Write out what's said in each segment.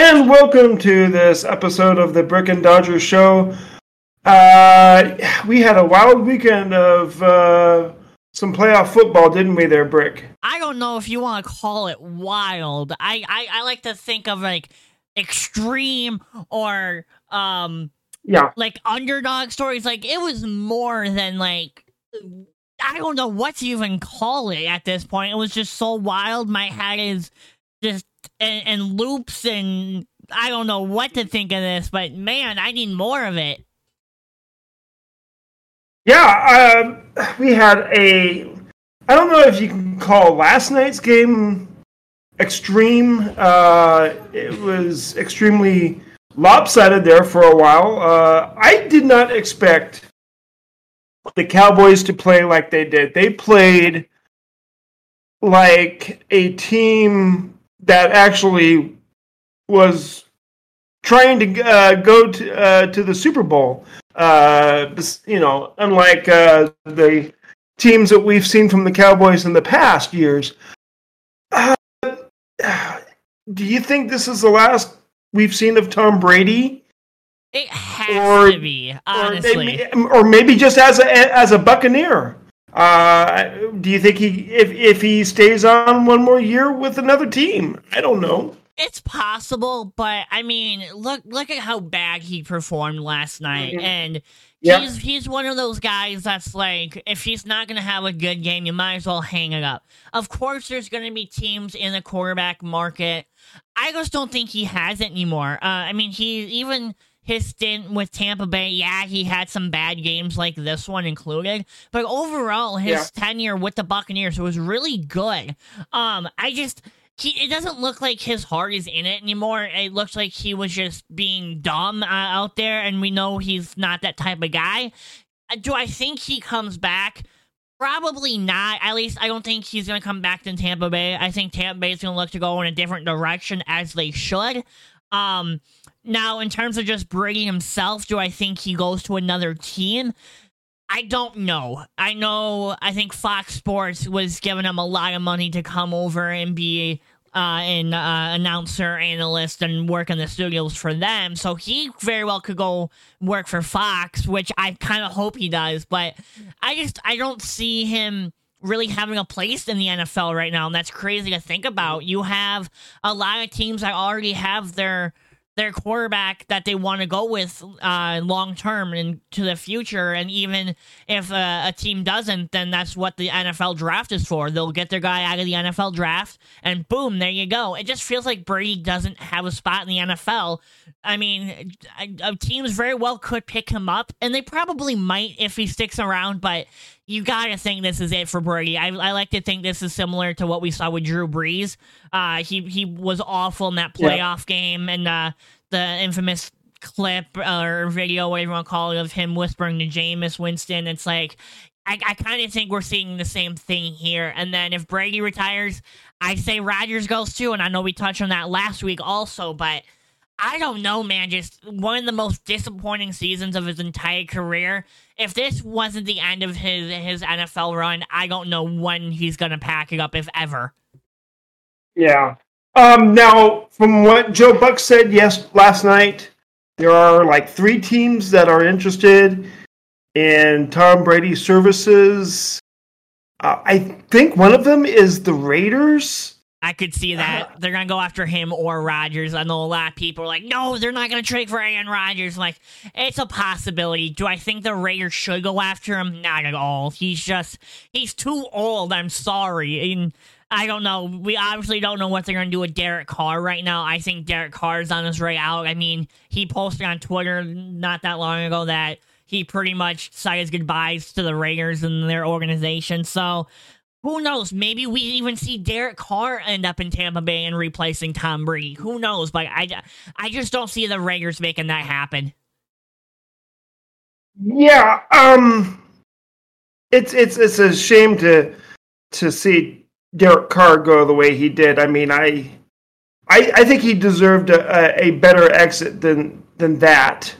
and welcome to this episode of the Brick and Dodger Show. Uh, we had a wild weekend of uh, some playoff football, didn't we, there, Brick? I don't know if you want to call it wild. I, I, I like to think of like extreme or um yeah like underdog stories. Like it was more than like I don't know what to even call it at this point. It was just so wild. My head is just in, in loops and I don't know what to think of this, but man, I need more of it. Yeah, uh, we had a. I don't know if you can call last night's game extreme. Uh, it was extremely lopsided there for a while. Uh, I did not expect the Cowboys to play like they did. They played like a team that actually was trying to uh, go to uh, to the Super Bowl. Uh, you know, unlike uh, the teams that we've seen from the Cowboys in the past years. Uh, do you think this is the last we've seen of Tom Brady? It has or, to be, honestly, or maybe, or maybe just as a as a Buccaneer. Uh, do you think he if if he stays on one more year with another team? I don't know. It's possible, but I mean, look look at how bad he performed last night, mm-hmm. and he's he's one of those guys that's like, if he's not gonna have a good game, you might as well hang it up. Of course, there's gonna be teams in the quarterback market. I just don't think he has it anymore. Uh, I mean, he even his stint with Tampa Bay, yeah, he had some bad games like this one included, but overall, his yeah. tenure with the Buccaneers was really good. Um, I just he it doesn't look like his heart is in it anymore. It looks like he was just being dumb uh, out there, and we know he's not that type of guy. Uh, do I think he comes back? Probably not. At least I don't think he's going to come back to Tampa Bay. I think Tampa Bay is going to look to go in a different direction as they should. Um, now, in terms of just Brady himself, do I think he goes to another team? I don't know. I know. I think Fox Sports was giving him a lot of money to come over and be uh, an uh, announcer, analyst, and work in the studios for them. So he very well could go work for Fox, which I kind of hope he does. But I just I don't see him really having a place in the NFL right now, and that's crazy to think about. You have a lot of teams that already have their their quarterback that they want to go with uh, long term into the future. And even if uh, a team doesn't, then that's what the NFL draft is for. They'll get their guy out of the NFL draft, and boom, there you go. It just feels like Brady doesn't have a spot in the NFL. I mean, teams very well could pick him up, and they probably might if he sticks around, but you gotta think this is it for Brady. I, I like to think this is similar to what we saw with Drew Brees. Uh, he he was awful in that playoff game, and uh, the infamous clip or video, whatever you want to call it, of him whispering to Jameis Winston. It's like I, I kind of think we're seeing the same thing here. And then if Brady retires, I say Rodgers goes too. And I know we touched on that last week also, but I don't know, man. Just one of the most disappointing seasons of his entire career. If this wasn't the end of his his NFL run, I don't know when he's gonna pack it up, if ever. Yeah. Um. Now, from what Joe Buck said, yes, last night, there are like three teams that are interested in Tom Brady's services. Uh, I think one of them is the Raiders. I could see that uh-huh. they're gonna go after him or Rodgers. I know a lot of people are like, no, they're not gonna trade for Aaron Rodgers. Like, it's a possibility. Do I think the Raiders should go after him? Not at all. He's just he's too old. I'm sorry. And I don't know. We obviously don't know what they're gonna do with Derek Carr right now. I think Derek Carr's on his way out. I mean, he posted on Twitter not that long ago that he pretty much said his goodbyes to the Raiders and their organization. So who knows? Maybe we even see Derek Carr end up in Tampa Bay and replacing Tom Brady. Who knows? But I, I just don't see the Raiders making that happen. Yeah, um, it's it's it's a shame to to see Derek Carr go the way he did. I mean, I I, I think he deserved a, a better exit than than that.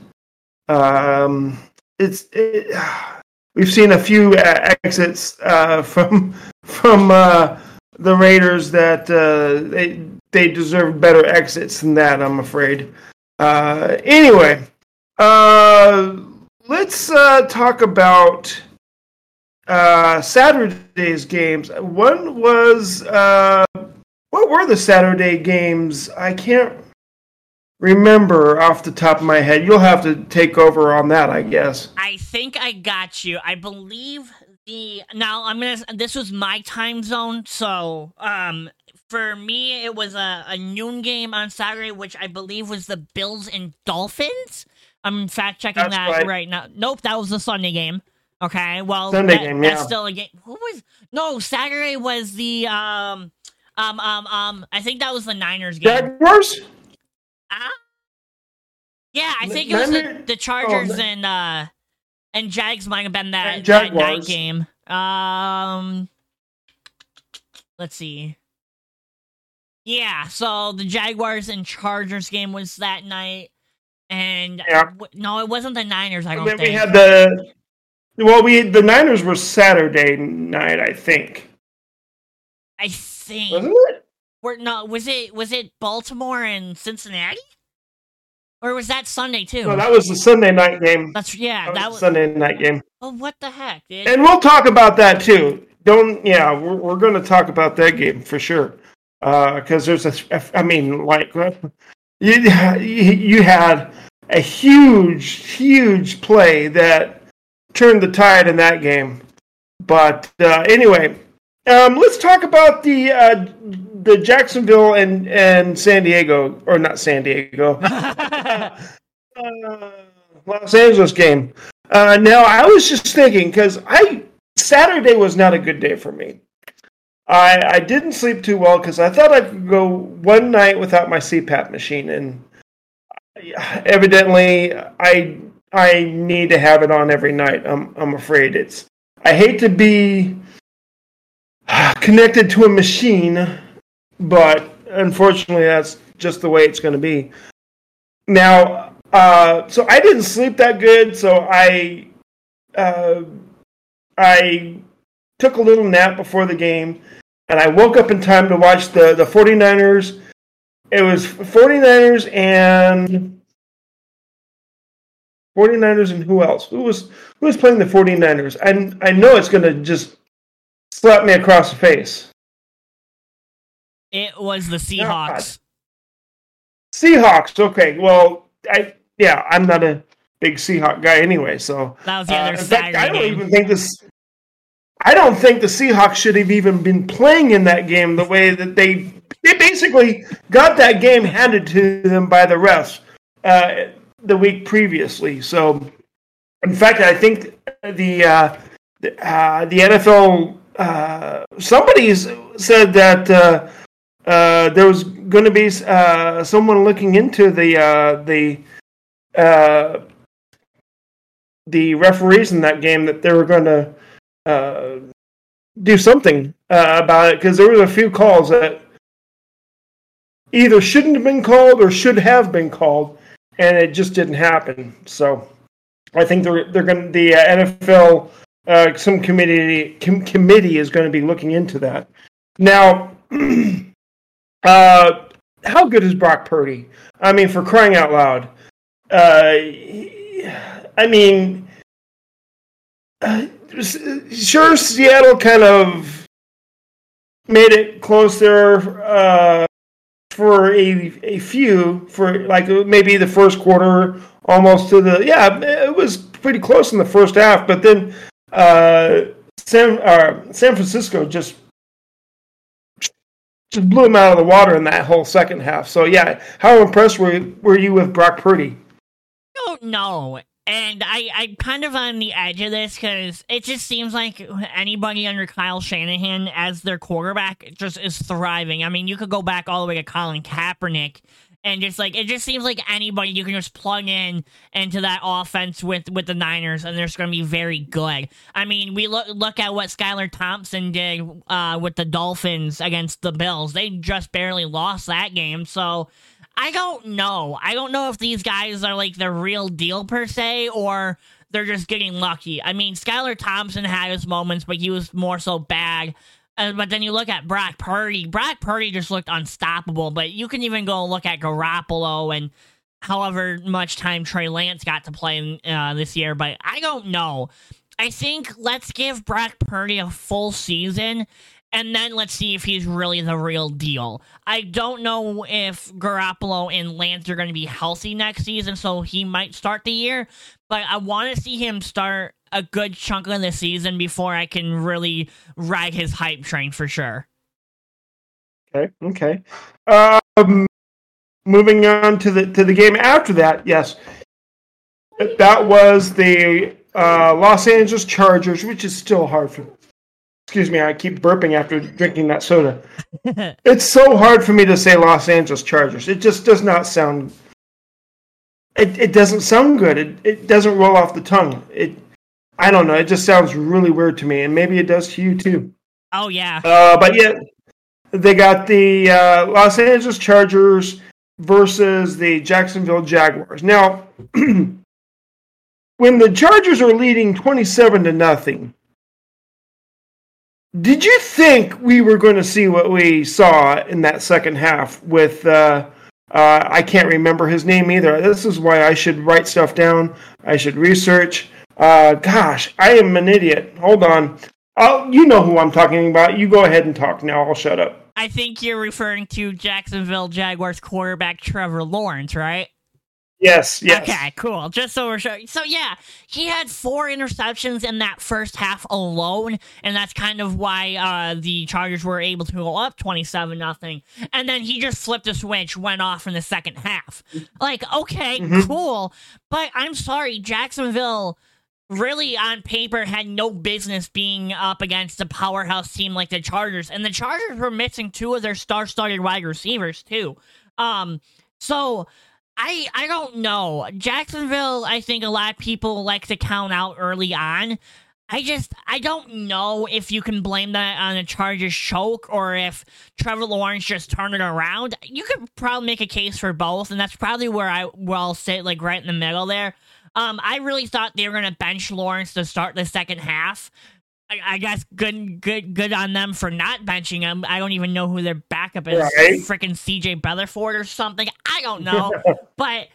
Um, it's it, we've seen a few uh, exits uh, from from uh, the Raiders that uh, they they deserve better exits than that. I'm afraid. Uh, anyway, uh, let's uh, talk about uh, Saturday's games. One was what were the Saturday games? I can't remember off the top of my head. You'll have to take over on that, I guess. I think I got you. I believe the now I'm gonna. This was my time zone, so um, for me it was a, a noon game on Saturday, which I believe was the Bills and Dolphins. I'm fact checking that's that right. right. now. Nope, that was the Sunday game. Okay, well, Sunday that, game, yeah. That's still a game. What was no Saturday was the um um um um. I think that was the Niners game. Jaguars. Uh, yeah, I think it was the, the Chargers oh, and uh and Jags might have been that, that night game. Um, let's see. Yeah, so the Jaguars and Chargers game was that night, and yeah. w- no, it wasn't the Niners. I don't think we had the. Well, we the Niners were Saturday night, I think. I think. Wasn't it? Were, no, was it was it Baltimore and Cincinnati? Or was that Sunday too? No, that was the Sunday night game. That's yeah, that, that was, Sunday night game. Oh, what the heck? And we'll talk about that too. Don't yeah, we're we're going to talk about that game for sure. Because uh, there's a, I mean, like you you had a huge huge play that turned the tide in that game. But uh, anyway, um, let's talk about the uh, the Jacksonville and and San Diego, or not San Diego, uh, Los Angeles game. Uh, now I was just thinking because I Saturday was not a good day for me. I I didn't sleep too well because I thought I could go one night without my CPAP machine, and evidently I I need to have it on every night. I'm I'm afraid it's. I hate to be connected to a machine but unfortunately, that's just the way it's going to be. Now, uh, so I didn't sleep that good, so I uh, I took a little nap before the game, and I woke up in time to watch the the 49ers. It was 49ers and 49ers and who else? Who was who was playing the 49ers? And I know it's going to just slap me across the face. It was the Seahawks. Seahawks. Okay. Well, I yeah, I'm not a big Seahawk guy anyway. So that was the other uh, fact, I don't game. even think this. I don't think the Seahawks should have even been playing in that game the way that they they basically got that game handed to them by the refs uh, the week previously. So, in fact, I think the uh, the, uh, the NFL uh, somebody's said that uh, uh, there was going to be uh, someone looking into the uh, the uh, the referees in that game that they were going to uh, do something about it because there was a few calls that either shouldn't have been called or should have been called, and it just didn't happen. So I think they're they're going the NFL some committee com- committee is going to be looking into that now. Uh, how good is Brock Purdy? I mean, for crying out loud. Uh, I mean, uh, sure, Seattle kind of made it closer uh, for a, a few, for like maybe the first quarter, almost to the. Yeah, it was pretty close in the first half, but then uh, San, uh, San Francisco just just blew him out of the water in that whole second half. So yeah, how impressed were were you with Brock Purdy? don't know. And I, I'm kind of on the edge of this because it just seems like anybody under Kyle Shanahan as their quarterback just is thriving. I mean, you could go back all the way to Colin Kaepernick and just like it just seems like anybody you can just plug in into that offense with with the Niners and they're just going to be very good. I mean, we look look at what Skylar Thompson did uh, with the Dolphins against the Bills. They just barely lost that game, so I don't know. I don't know if these guys are like the real deal per se or they're just getting lucky. I mean, Skylar Thompson had his moments, but he was more so bad Uh, but then you look at Brock Purdy. Brock Purdy just looked unstoppable. But you can even go look at Garoppolo and however much time Trey Lance got to play uh, this year. But I don't know. I think let's give Brock Purdy a full season and then let's see if he's really the real deal. I don't know if Garoppolo and Lance are going to be healthy next season, so he might start the year, but I want to see him start a good chunk of the season before I can really ride his hype train for sure. Okay, okay. Um, moving on to the to the game after that, yes, that was the uh, Los Angeles Chargers, which is still hard for. Excuse me, I keep burping after drinking that soda. it's so hard for me to say Los Angeles Chargers. It just does not sound. It, it doesn't sound good. It, it doesn't roll off the tongue. It I don't know. It just sounds really weird to me, and maybe it does to you too. Oh yeah. Uh, but yeah, they got the uh, Los Angeles Chargers versus the Jacksonville Jaguars. Now, when the Chargers are leading twenty-seven to nothing, did you think we were going to see what we saw in that second half with? Uh, uh, I can't remember his name either. This is why I should write stuff down. I should research. Uh, gosh, I am an idiot. Hold on. I'll, you know who I'm talking about. You go ahead and talk now. I'll shut up. I think you're referring to Jacksonville Jaguars quarterback Trevor Lawrence, right? Yes, yes. Okay, cool. Just so we're sure. So yeah, he had four interceptions in that first half alone, and that's kind of why uh, the Chargers were able to go up twenty-seven nothing. And then he just flipped a switch, went off in the second half. Like, okay, mm-hmm. cool, but I'm sorry, Jacksonville really on paper had no business being up against a powerhouse team like the Chargers. And the Chargers were missing two of their star started wide receivers too. Um so I I don't know. Jacksonville, I think a lot of people like to count out early on. I just I don't know if you can blame that on a Chargers choke or if Trevor Lawrence just turned it around. You could probably make a case for both, and that's probably where I will sit like right in the middle there. Um, I really thought they were gonna bench Lawrence to start the second half. I, I guess good, good, good on them for not benching him. I don't even know who their backup is. Right. Freaking C.J. Beathard or something. I don't know, but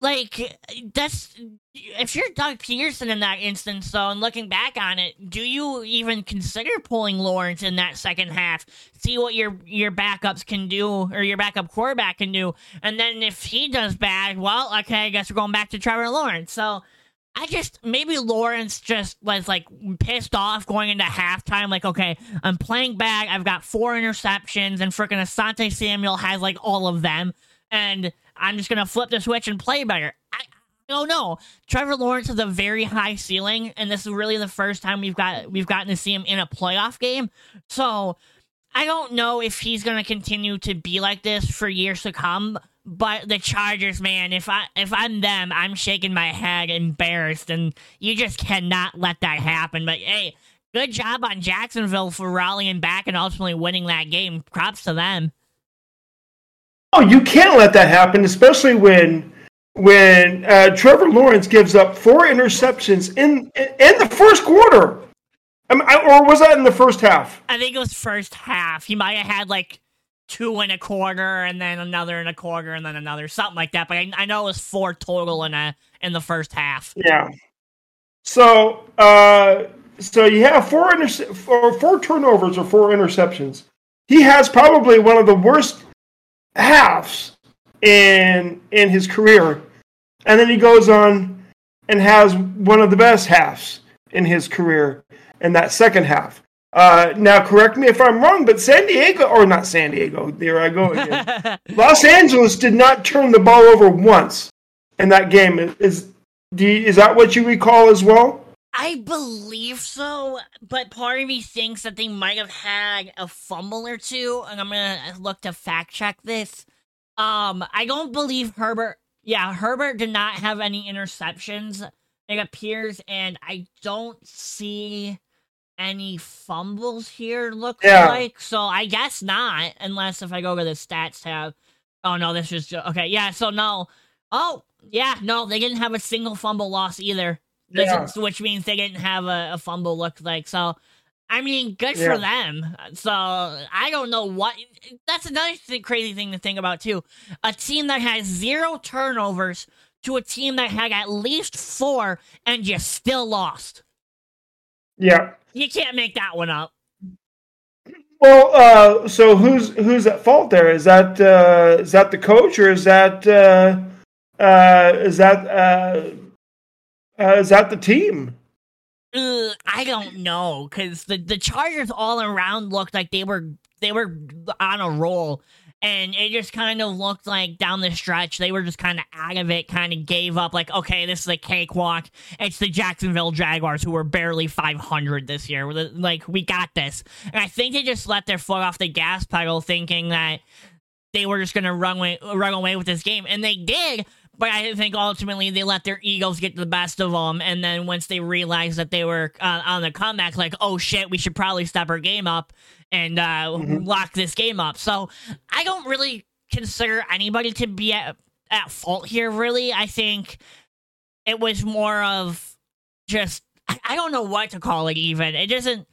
like that's if you're Doug Pederson in that instance though and looking back on it do you even consider pulling Lawrence in that second half see what your your backups can do or your backup quarterback can do and then if he does bad well okay I guess we're going back to Trevor Lawrence so I just maybe Lawrence just was like pissed off going into halftime. Like, okay, I'm playing bad. I've got four interceptions, and freaking Asante Samuel has like all of them. And I'm just gonna flip the switch and play better. I, I don't know. Trevor Lawrence has a very high ceiling, and this is really the first time we've got we've gotten to see him in a playoff game. So I don't know if he's gonna continue to be like this for years to come. But the Chargers, man, if I if I'm them, I'm shaking my head embarrassed, and you just cannot let that happen. But hey, good job on Jacksonville for rallying back and ultimately winning that game. Props to them. Oh, you can't let that happen, especially when when uh, Trevor Lawrence gives up four interceptions in in the first quarter. I mean, or was that in the first half? I think it was first half. He might have had like two and a quarter, and then another and a quarter, and then another, something like that. But I, I know it was four total in a in the first half. Yeah. So, uh, so you have four inter- four, four turnovers or four interceptions. He has probably one of the worst halves in in his career, and then he goes on and has one of the best halves in his career in that second half. Uh, now, correct me if I'm wrong, but San Diego, or not San Diego, there I go again. Los Angeles did not turn the ball over once in that game. Is you, is that what you recall as well? I believe so, but part of me thinks that they might have had a fumble or two, and I'm gonna look to fact check this. Um, I don't believe Herbert. Yeah, Herbert did not have any interceptions. It appears, and I don't see any fumbles here. Looks yeah. like so. I guess not, unless if I go to the stats tab. Oh no, this is just, okay. Yeah, so no. Oh yeah, no, they didn't have a single fumble loss either. Yeah. Which means they didn't have a, a fumble look like. So I mean, good yeah. for them. So I don't know what. That's another th- crazy thing to think about too. A team that has zero turnovers to a team that had at least four and you still lost. Yeah, you can't make that one up. Well, uh, so who's who's at fault there? Is that uh, is that the coach or is that uh, uh, is that uh, is that the team? Uh, I don't know because the the Chargers all around looked like they were they were on a roll, and it just kind of looked like down the stretch they were just kind of out of it, kind of gave up. Like, okay, this is a cakewalk. It's the Jacksonville Jaguars who were barely 500 this year. Like, we got this, and I think they just let their foot off the gas pedal, thinking that they were just going to run away, run away with this game, and they did. But I think ultimately they let their egos get the best of them, and then once they realized that they were uh, on the comeback, like, oh shit, we should probably step our game up and uh, mm-hmm. lock this game up. So I don't really consider anybody to be at, at fault here. Really, I think it was more of just I, I don't know what to call it. Even it doesn't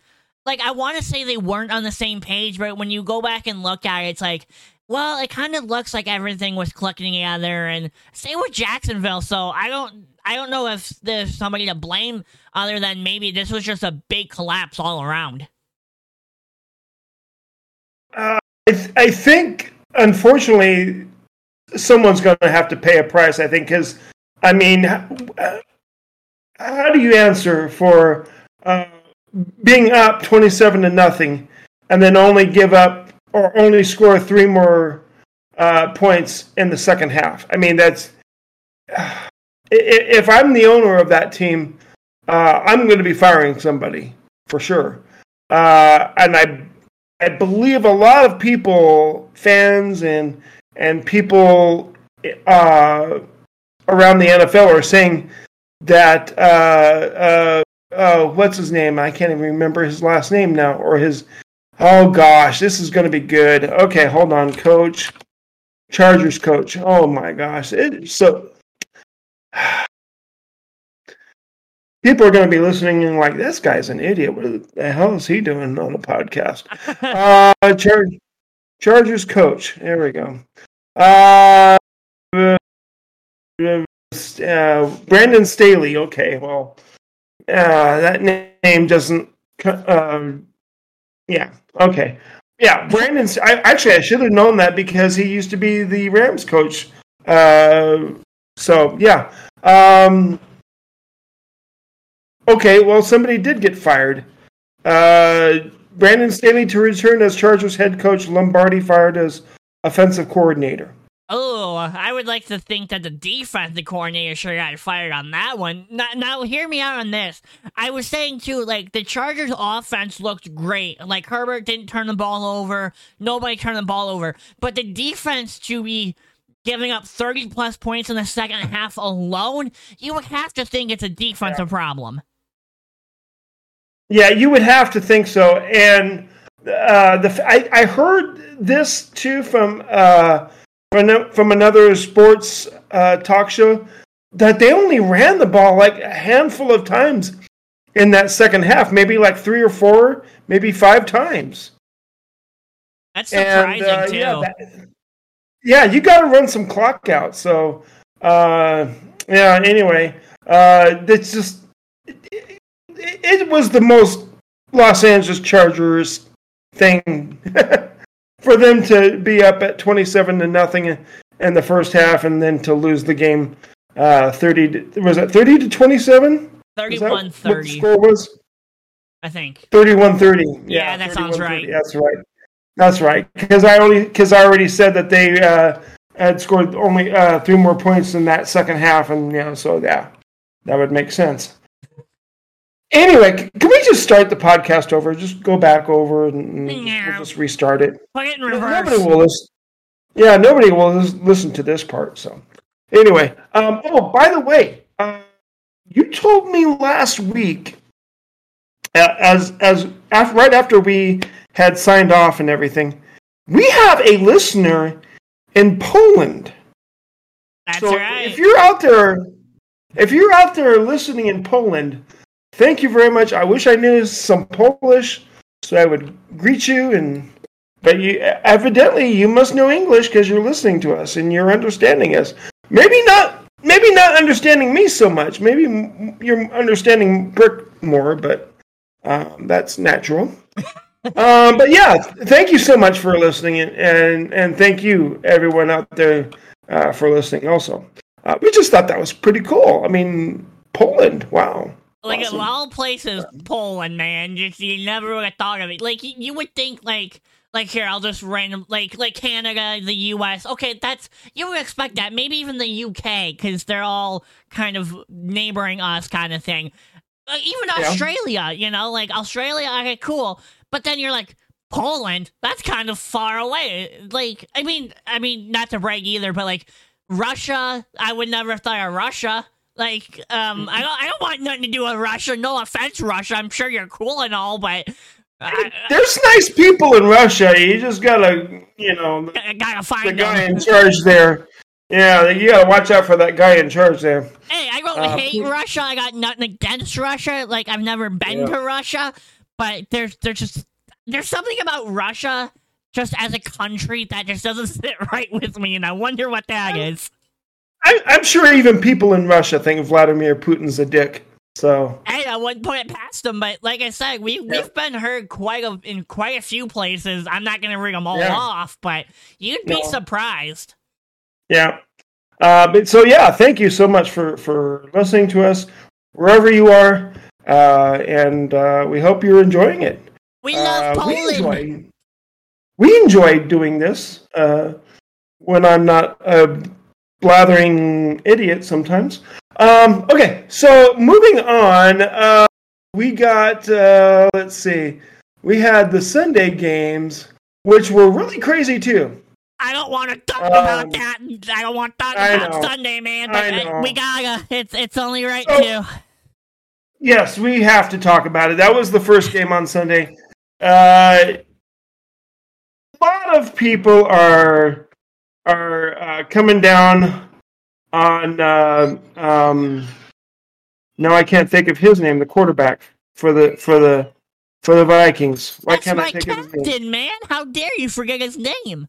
like I want to say they weren't on the same page, but when you go back and look at it, it's like well, it kind of looks like everything was clicking together, and same with Jacksonville. So I don't, I don't know if there's somebody to blame other than maybe this was just a big collapse all around. Uh, I, th- I think, unfortunately, someone's going to have to pay a price. I think because, I mean, uh, how do you answer for uh, being up twenty-seven to nothing, and then only give up or only score three more uh, points in the second half. I mean, that's uh, if I'm the owner of that team, uh, I'm going to be firing somebody for sure. Uh, and I, I believe a lot of people, fans and and people uh, around the NFL are saying that uh, what's his name? I can't even remember his last name now, or his Oh gosh, this is going to be good. Okay, hold on, coach. Chargers coach. Oh my gosh. It, so people are going to be listening and like, this guy's an idiot. What the hell is he doing on a podcast? uh, Char- Chargers coach. There we go. Uh, uh, Brandon Staley. Okay, well, uh, that name doesn't. Um, yeah. Okay. Yeah, Brandon. I, actually, I should have known that because he used to be the Rams coach. Uh, so yeah. Um, okay. Well, somebody did get fired. Uh, Brandon Staley to return as Chargers head coach. Lombardi fired as offensive coordinator. Oh, I would like to think that the defensive coordinator should have got fired on that one. Now, now, hear me out on this. I was saying too, like the Chargers' offense looked great. Like Herbert didn't turn the ball over, nobody turned the ball over, but the defense to be giving up 30 plus points in the second half alone, you would have to think it's a defensive problem. Yeah, you would have to think so. And uh, the I, I heard this too from. Uh, from another sports uh, talk show that they only ran the ball like a handful of times in that second half, maybe like three or four, maybe five times. That's surprising and, uh, too. Yeah, that, yeah, you got to run some clock out. So, uh, yeah. Anyway, uh, it's just it, it was the most Los Angeles Chargers thing for them to be up at 27 to nothing in the first half and then to lose the game uh, 30 to, was it 30 to 27 31 30 score was? I think. 31 30 yeah, yeah that sounds right. that's right. That's right. Because i only because i already said that they uh, had scored only uh, three more points in that second half and you know so yeah that would make sense Anyway, can we just start the podcast over? Just go back over and, yeah. we'll just restart it. Put it in reverse. Nobody will listen. Yeah, nobody will listen to this part. So, anyway, um, oh, by the way, uh, you told me last week, uh, as as after, right after we had signed off and everything, we have a listener in Poland. That's so right. If you're out there, if you're out there listening in Poland thank you very much. I wish I knew some Polish so I would greet you and but you evidently you must know English because you're listening to us and you're understanding us. Maybe not maybe not understanding me so much. Maybe you're understanding Brick more, but um, that's natural. um, but yeah, thank you so much for listening, and and, and thank you everyone out there uh, for listening. Also, uh, we just thought that was pretty cool. I mean, Poland, wow. Like awesome. of all places, Poland, man. Just you never would have thought of it. Like you, you would think, like like here, I'll just random like like Canada, the U.S. Okay, that's you would expect that. Maybe even the U.K. because they're all kind of neighboring us, kind of thing. Uh, even yeah. Australia, you know, like Australia. Okay, cool. But then you're like Poland. That's kind of far away. Like, I mean, I mean, not to brag either, but like Russia, I would never have thought of Russia. Like, um, I don't, I don't want nothing to do with Russia. No offense, Russia. I'm sure you're cool and all, but I, there's nice people in Russia. You just gotta, you know, gotta find the guy them. in charge there. Yeah, you gotta watch out for that guy in charge there. Hey, I don't uh, hate Russia. I got nothing against Russia. Like I've never been yeah. to Russia, but there's there's just there's something about Russia just as a country that just doesn't sit right with me, and I wonder what that is. I, I'm sure even people in Russia think Vladimir Putin's a dick. So hey, I wouldn't put it past them, but like I said, we yeah. we've been heard quite a, in quite a few places. I'm not gonna ring them all yeah. off, but you'd be no. surprised. Yeah. Uh, but so yeah, thank you so much for for listening to us wherever you are, uh, and uh, we hope you're enjoying it. We love Poland. Uh, we enjoy, we enjoy doing this uh, when I'm not a blathering idiot sometimes. Um, okay, so moving on, uh, we got uh, let's see, we had the Sunday games, which were really crazy too. I don't want to talk um, about that. I don't want to talk I about. Sunday, man. But we gotta. It's it's only right so, to. Yes, we have to talk about it. That was the first game on Sunday. Uh, a lot of people are are uh, coming down on uh, um, now I can't think of his name, the quarterback for the for the for the Vikings. Why That's can't I think captain, of his name? man. How dare you forget his name?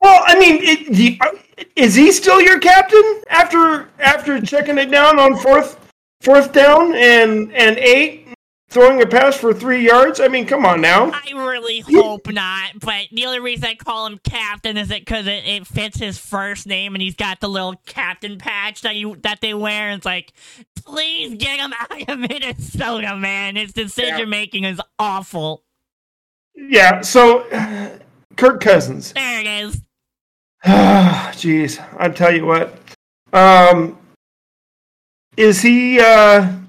Well, I mean, it, uh, is he still your captain after after checking it down on fourth fourth down and and eight? Throwing a pass for three yards? I mean, come on now. I really hope not. But the only reason I call him captain is it because it, it fits his first name, and he's got the little captain patch that you that they wear. And it's like, please get him out of Minnesota, man. His decision making is awful. Yeah. So, Kirk Cousins. There it is. Jeez, I tell you what. Um, is he? uh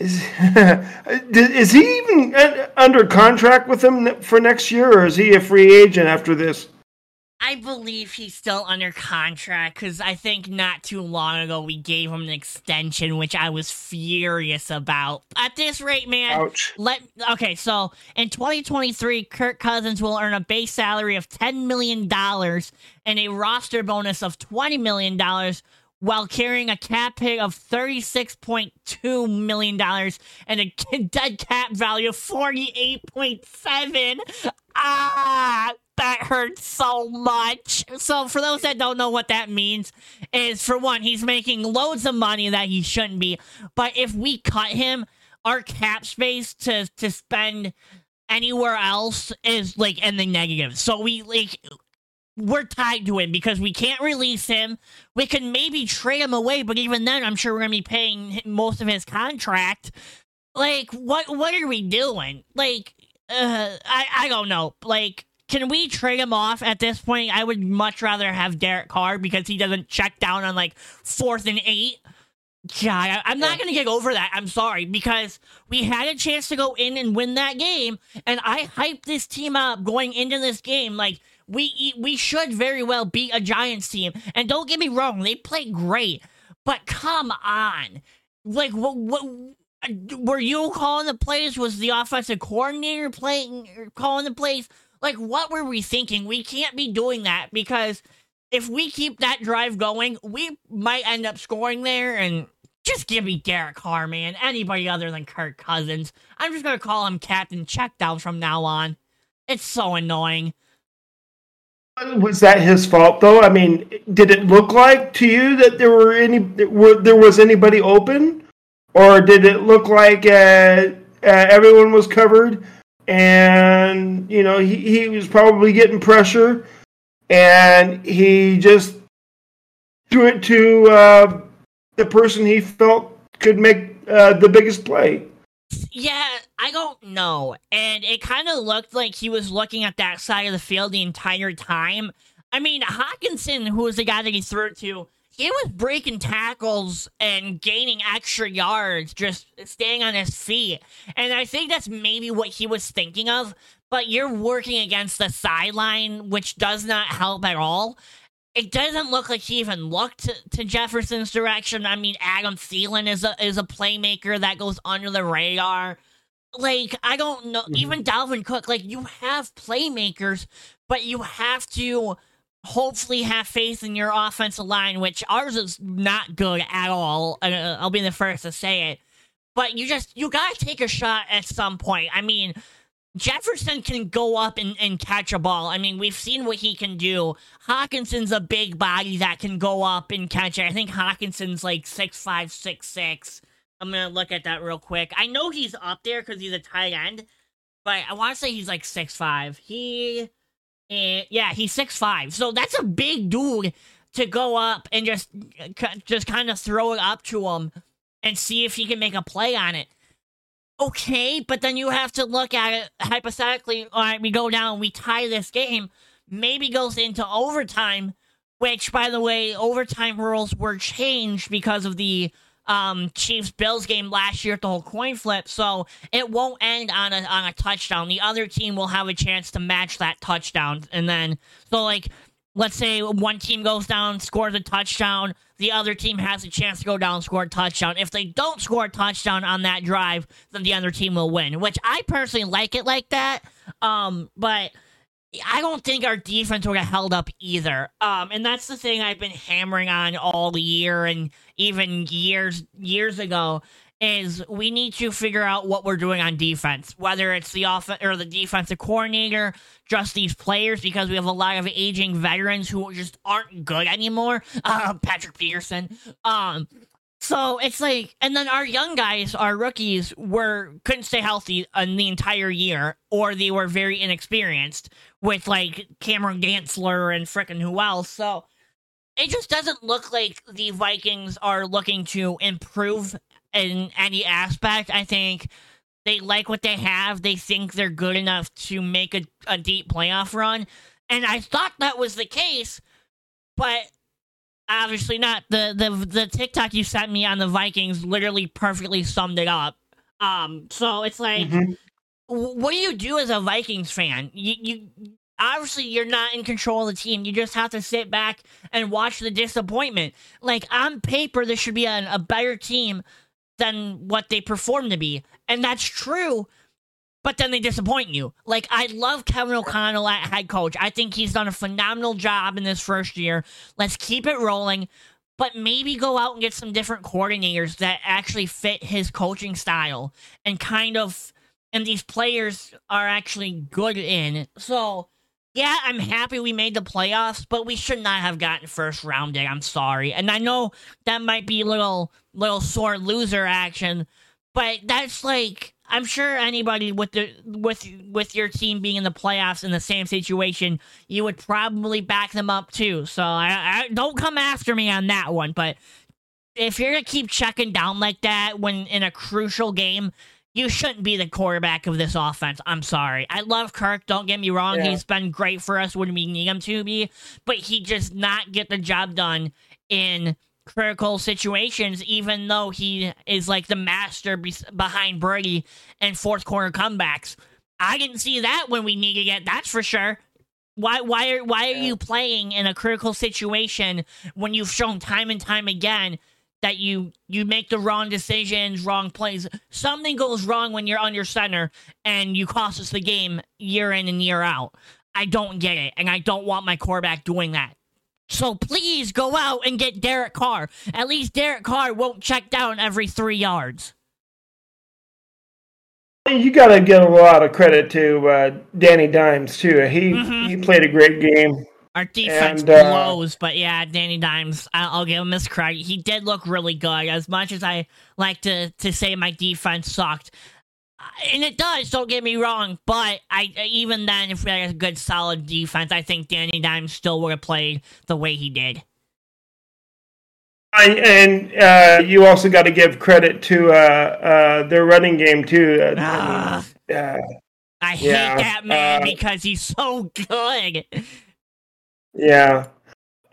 is, is he even under contract with them for next year, or is he a free agent after this? I believe he's still under contract because I think not too long ago we gave him an extension, which I was furious about. At this rate, man, Ouch. let okay. So in 2023, Kirk Cousins will earn a base salary of 10 million dollars and a roster bonus of 20 million dollars while carrying a cap hit of $36.2 million and a dead cap value of 48.7. Ah, that hurts so much. So for those that don't know what that means is for one, he's making loads of money that he shouldn't be. But if we cut him, our cap space to to spend anywhere else is like in the negative. So we like we're tied to him because we can't release him. We can maybe trade him away, but even then, I'm sure we're gonna be paying most of his contract. Like, what? What are we doing? Like, uh, I I don't know. Like, can we trade him off at this point? I would much rather have Derek Carr because he doesn't check down on like fourth and eight. God, I'm not going to get over that. I'm sorry because we had a chance to go in and win that game, and I hyped this team up going into this game. Like we we should very well beat a Giants team. And don't get me wrong, they play great. But come on. Like what what were you calling the plays? Was the offensive coordinator playing calling the plays? Like what were we thinking? We can't be doing that because if we keep that drive going, we might end up scoring there and just give me Derek Carr, man. Anybody other than Kirk Cousins. I'm just gonna call him Captain Checkdown from now on. It's so annoying. Was that his fault, though? I mean, did it look like to you that there were any were, there was anybody open, or did it look like uh, uh, everyone was covered, and you know he, he was probably getting pressure, and he just threw it to uh, the person he felt could make uh, the biggest play. Yeah, I don't know. And it kind of looked like he was looking at that side of the field the entire time. I mean, Hockenson, who was the guy that he threw to, he was breaking tackles and gaining extra yards, just staying on his feet. And I think that's maybe what he was thinking of. But you're working against the sideline, which does not help at all it doesn't look like he even looked to, to, Jefferson's direction. I mean, Adam Thielen is a is a playmaker that goes under the radar. Like, I don't know. Mm-hmm. Even Dalvin Cook, like, you have playmakers, but you have to hopefully have faith in your offensive line, which ours is not good at all. Uh, I'll be the first to say it. But you just, you gotta take a shot at some point. I mean, Jefferson can go up and, and catch a ball. I mean, we've seen what he can do. Hockenson's a big body that can go up and catch it. I think Hockenson's like six five, six six. I'm gonna look at that real quick. I know he's up there because he's a tight end, but I want to say he's like six five. He, uh, yeah, he's six five. So that's a big dude to go up and just just kind of throw it up to him and see if he can make a play on it okay, but then you have to look at it hypothetically. All right, we go down, we tie this game, maybe goes into overtime, which, by the way, overtime rules were changed because of the um, Chiefs Bills game last year at the whole coin flip, so it won't end on a on a touchdown. The other team will have a chance to match that touchdown, and then so like let's say one team goes down, scores a touchdown, the other team has a chance to go down score a touchdown. If they don't score a touchdown on that drive, then the other team will win, which I personally like it like that. Um, but I don't think our defense would have held up either. Um, and that's the thing I've been hammering on all year and even years years ago is we need to figure out what we're doing on defense, whether it's the off or the defensive coordinator, just these players, because we have a lot of aging veterans who just aren't good anymore. Uh, Patrick Peterson. Um, so it's like, and then our young guys, our rookies, were couldn't stay healthy in the entire year, or they were very inexperienced with like Cameron Dantzler and frickin' who else. So it just doesn't look like the Vikings are looking to improve in any aspect. I think they like what they have. They think they're good enough to make a, a deep playoff run. And I thought that was the case, but obviously not. The the the TikTok you sent me on the Vikings literally perfectly summed it up. Um, so it's like, mm-hmm. what do you do as a Vikings fan? You you obviously you're not in control of the team. You just have to sit back and watch the disappointment. Like on paper, this should be a, a better team than what they perform to be. And that's true, but then they disappoint you. Like, I love Kevin O'Connell at head coach. I think he's done a phenomenal job in this first year. Let's keep it rolling, but maybe go out and get some different coordinators that actually fit his coaching style and kind of, and these players are actually good in. So, yeah, I'm happy we made the playoffs, but we should not have gotten first rounded. I'm sorry. And I know that might be little little sore loser action, but that's like I'm sure anybody with the with with your team being in the playoffs in the same situation, you would probably back them up too. So I, I don't come after me on that one, but if you're gonna keep checking down like that when in a crucial game, you shouldn't be the quarterback of this offense. I'm sorry. I love Kirk. Don't get me wrong. Yeah. He's been great for us when we need him to be, but he just not get the job done in critical situations, even though he is like the master be- behind Brady and fourth quarter comebacks. I didn't see that when we needed it. That's for sure. Why why are why are you playing in a critical situation when you've shown time and time again that you you make the wrong decisions, wrong plays. Something goes wrong when you're under center and you cost us the game year in and year out. I don't get it, and I don't want my quarterback doing that. So please go out and get Derek Carr. At least Derek Carr won't check down every three yards. You got to give a lot of credit to uh, Danny Dimes too. He mm-hmm. he played a great game. Our defense and, uh, blows, but yeah, Danny Dimes, I'll, give him this credit. He did look really good. As much as I like to to say my defense sucked, and it does. Don't get me wrong, but I even then, if we had a good solid defense, I think Danny Dimes still would have played the way he did. I, and uh, you also got to give credit to uh, uh, their running game too. Uh, I, uh, I hate yeah, that man uh, because he's so good. Yeah.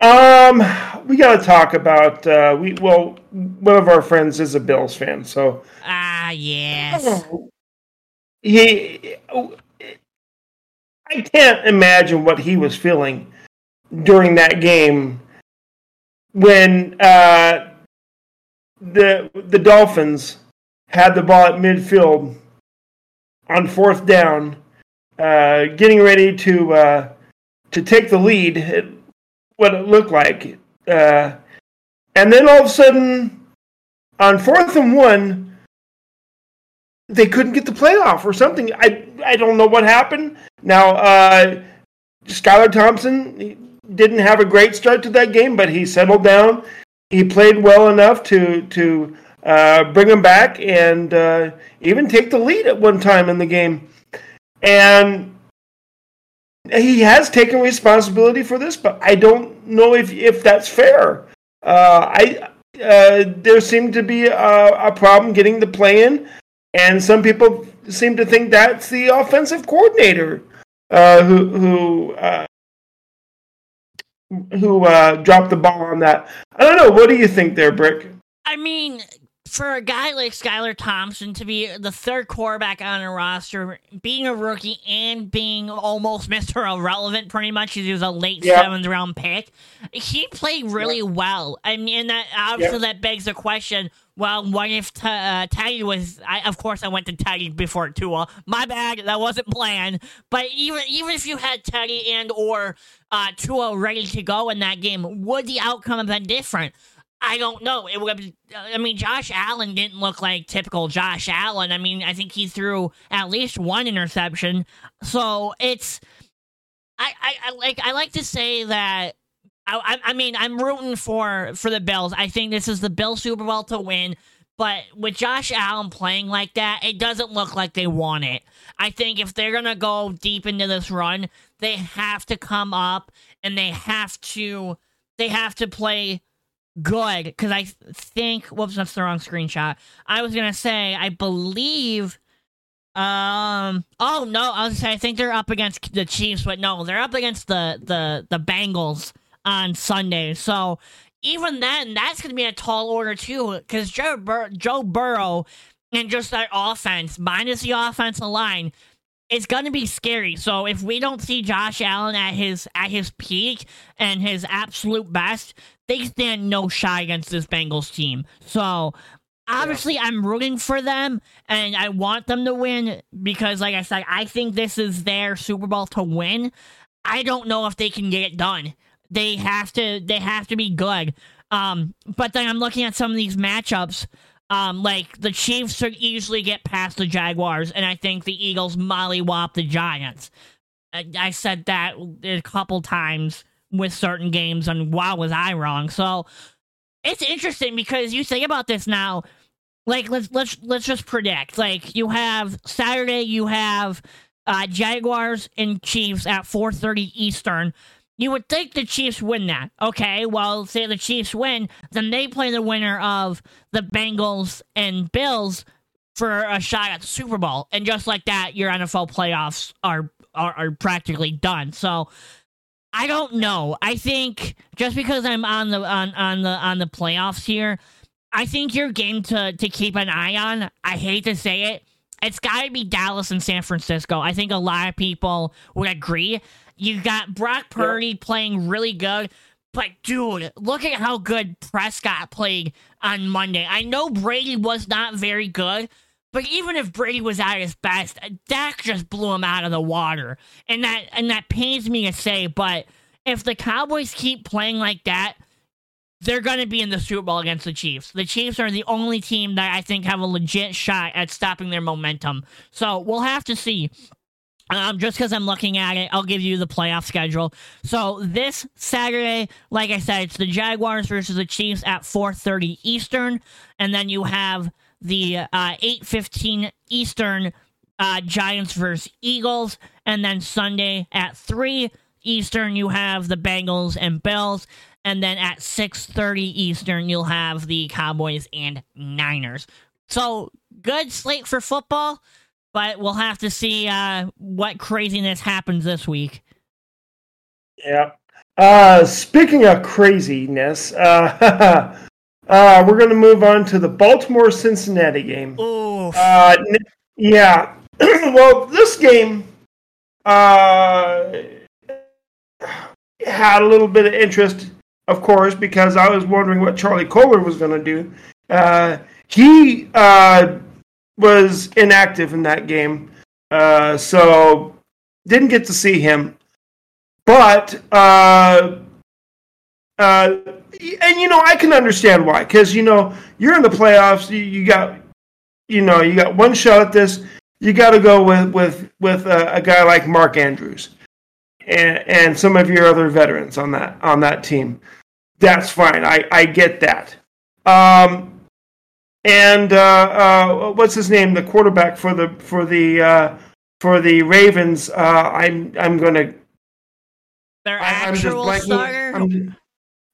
Um, we got to talk about uh, we well, one of our friends is a Bills fan, so ah yes. He, I can't imagine what he was feeling during that game when uh, the the Dolphins had the ball at midfield on fourth down, uh, getting ready to uh, to take the lead. What it looked like, uh, and then all of a sudden, on fourth and one, they couldn't get the playoff or something. I I don't know what happened. Now, uh, Skylar Thompson didn't have a great start to that game, but he settled down. He played well enough to to uh, bring him back and uh, even take the lead at one time in the game. And he has taken responsibility for this, but I don't know if if that's fair. Uh, I uh, there seemed to be a, a, problem getting the play in, and some people seem to think that's the offensive coordinator uh, who who uh, who uh, dropped the ball on that. I don't know. What do you think there, Brick? I mean, for a guy like Skylar Thompson to be the third quarterback on a roster, being a rookie and being almost Mr. Irrelevant, pretty much, he was a late yeah. seventh round pick. He played really yeah. well. I mean, that obviously yeah. that begs the question. Well, what if t- uh, Teddy was? I, of course, I went to Teddy before Tua. My bad, that wasn't planned. But even even if you had Teddy and or uh, Tua ready to go in that game, would the outcome have been different? I don't know. It would. Uh, I mean, Josh Allen didn't look like typical Josh Allen. I mean, I think he threw at least one interception. So it's. I, I, I like I like to say that I, I mean I'm rooting for for the Bills. I think this is the Bill Super Bowl to win. But with Josh Allen playing like that, it doesn't look like they want it. I think if they're gonna go deep into this run, they have to come up and they have to they have to play good because I think whoops that's the wrong screenshot. I was gonna say I believe um oh no I was say I think they're up against the Chiefs but no they're up against the the the Bengals on Sunday so even then that's gonna be a tall order too because Joe Bur- Joe Burrow and just that offense minus the offensive line it's going to be scary. So if we don't see Josh Allen at his at his peak and his absolute best, they stand no shy against this Bengals team. So obviously yeah. I'm rooting for them and I want them to win because like I said, I think this is their Super Bowl to win. I don't know if they can get it done. They have to they have to be good. Um, but then I'm looking at some of these matchups um, like the Chiefs should easily get past the Jaguars, and I think the Eagles mollywop the Giants. I, I said that a couple times with certain games, and wow, was I wrong? So it's interesting because you think about this now. Like let's let's let's just predict. Like you have Saturday, you have uh, Jaguars and Chiefs at 4:30 Eastern. You would think the Chiefs win that. Okay, well, say the Chiefs win, then they play the winner of the Bengals and Bills for a shot at the Super Bowl. And just like that, your NFL playoffs are are, are practically done. So I don't know. I think just because I'm on the on, on the on the playoffs here, I think your game to to keep an eye on, I hate to say it, it's got to be Dallas and San Francisco. I think a lot of people would agree. You got Brock Purdy yeah. playing really good. But dude, look at how good Prescott played on Monday. I know Brady was not very good, but even if Brady was at his best, Dak just blew him out of the water. And that and that pains me to say, but if the Cowboys keep playing like that, they're going to be in the Super Bowl against the Chiefs. The Chiefs are the only team that I think have a legit shot at stopping their momentum. So we'll have to see. Um, just because I'm looking at it, I'll give you the playoff schedule. So this Saturday, like I said, it's the Jaguars versus the Chiefs at 4:30 Eastern, and then you have the uh, 8:15 Eastern uh, Giants versus Eagles, and then Sunday at 3 Eastern you have the Bengals and Bills, and then at 6:30 Eastern you'll have the Cowboys and Niners. So good slate for football, but we'll have to see uh, what craziness happens this week. Yeah. Uh, speaking of craziness, uh, uh, we're going to move on to the Baltimore Cincinnati game. Ooh. Uh, yeah. well, this game uh, had a little bit of interest of course, because I was wondering what Charlie Kolar was going to do. Uh, he uh, was inactive in that game, uh, so didn't get to see him. But uh, uh, and you know I can understand why, because you know you're in the playoffs. You, you, got you know you got one shot at this. You got to go with with with a, a guy like Mark Andrews and, and some of your other veterans on that on that team. That's fine. I, I get that. Um, and uh, uh, what's his name? The quarterback for the for the uh, for the Ravens. Uh, I'm I'm gonna. Their actual starter. I'm,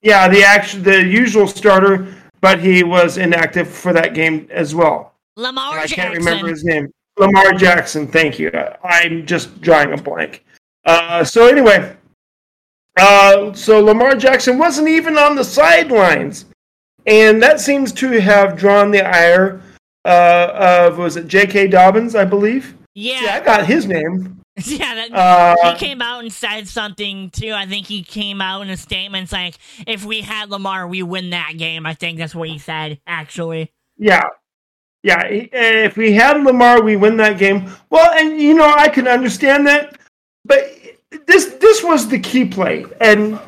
yeah, the actual the usual starter, but he was inactive for that game as well. Lamar I Jackson. can't remember his name. Lamar Jackson. Thank you. I'm just drawing a blank. Uh, so anyway, uh, so Lamar Jackson wasn't even on the sidelines, and that seems to have drawn the ire uh, of was it J.K. Dobbins, I believe. Yeah, I got his name. Yeah, that, Uh, he came out and said something too. I think he came out in a statement like, "If we had Lamar, we win that game." I think that's what he said. Actually, Yeah, yeah. If we had Lamar, we win that game. Well, and you know I can understand that, but this this was the key play, and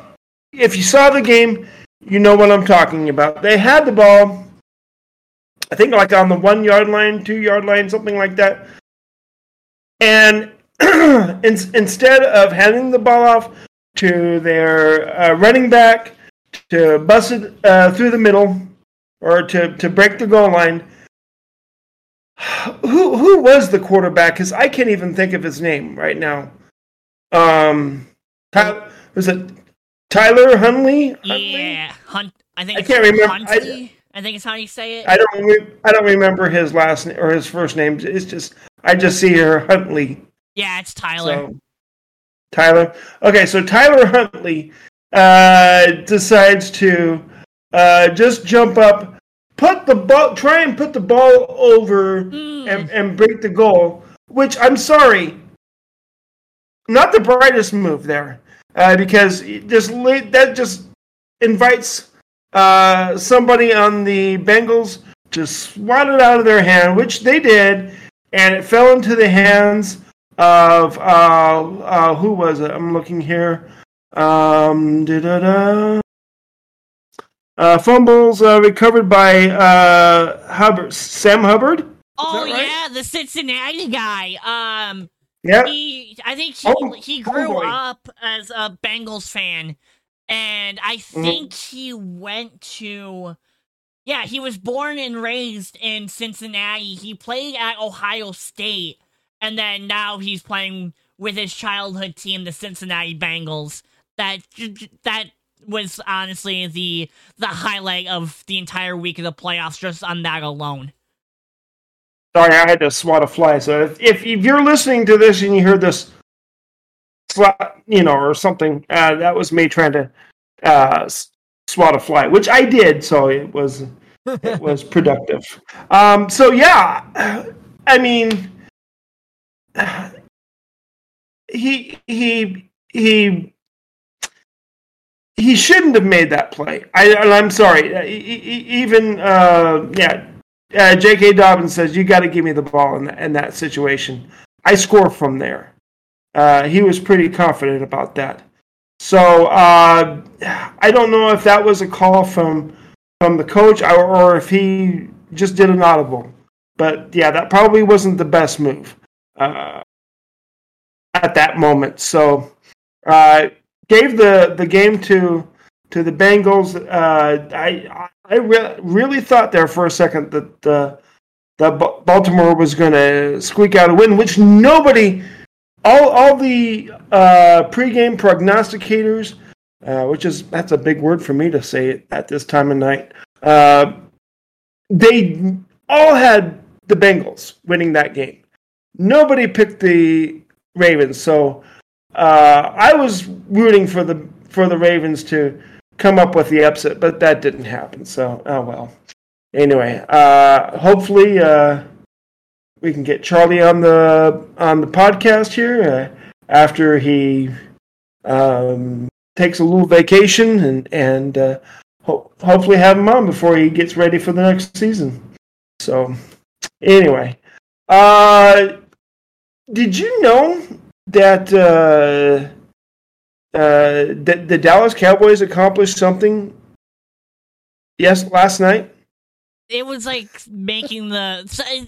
if you saw the game, you know what I'm talking about. They had the ball, I think like on the one yard line, two yard line, something like that, and in, instead of handing the ball off to their uh, running back to bust it uh, through the middle or to, to break the goal line. Who who was the quarterback? Because I can't even think of his name right now. Um, Ty- was it Tyler Huntley? Huntley? yeah, Hunt. I think I it's can't remember- I- Huntley. I, think it's how you say it. I don't re- I don't remember his last name or his first name. It's just I just see her Huntley. yeah, it's Tyler. So Tyler. Okay, so Tyler Huntley uh, decides to uh, just jump up, put the ball, try and put the ball over Mm. and, and break the goal. Which I'm sorry, not the brightest move there, uh, because just la- that just invites uh, somebody on the Bengals to swat it out of their hand, which they did, and it fell into the hands of uh, uh, who was it? I'm looking here. Um. Uh, fumbles uh, recovered by uh, Hubbard, Sam Hubbard. oh right? yeah, the Cincinnati guy. Um, Yeah, he. I think he Oh, he oh grew boy. up as a Bengals fan, and I Mm-hmm. think he went to. Yeah, he was born and raised in Cincinnati. He played at Ohio State, and then now he's playing with his childhood team, the Cincinnati Bengals. That that was honestly the the highlight of the entire week of the playoffs, just on that alone. Sorry, I had to swat a fly. So if, if if you're listening to this and you heard this, slap, you know, or something, uh, that was me trying to uh, swat a fly, which I did. So it was it was productive. Um, so yeah, I mean, he he he he shouldn't have made that play. I, and I'm sorry. Even uh, yeah, uh, J.K. Dobbins says you got to give me the ball in that, in that situation. I score from there. Uh, he was pretty confident about that. So uh, I don't know if that was a call from from the coach or, or if he just did an audible. But yeah, that probably wasn't the best move uh, at that moment. So uh, gave the the game to to the Bengals. Uh, I I re- really thought there for a second that uh, that Baltimore was going to squeak out a win, which nobody, all all the uh, pregame prognosticators, uh, which is that's a big word for me to say at this time of night. Uh, they all had the Bengals winning that game. Nobody picked the Ravens, so uh, I was rooting for the for the Ravens to come up with the upset, but that didn't happen. So oh well. Anyway, uh, hopefully uh, we can get Charlie on the on the podcast here uh, after he um, takes a little vacation and and uh, ho- hopefully have him on before he gets ready for the next season. So anyway, uh, did you know that uh, uh, that the Dallas Cowboys accomplished something? Yes, last night. It was like making the.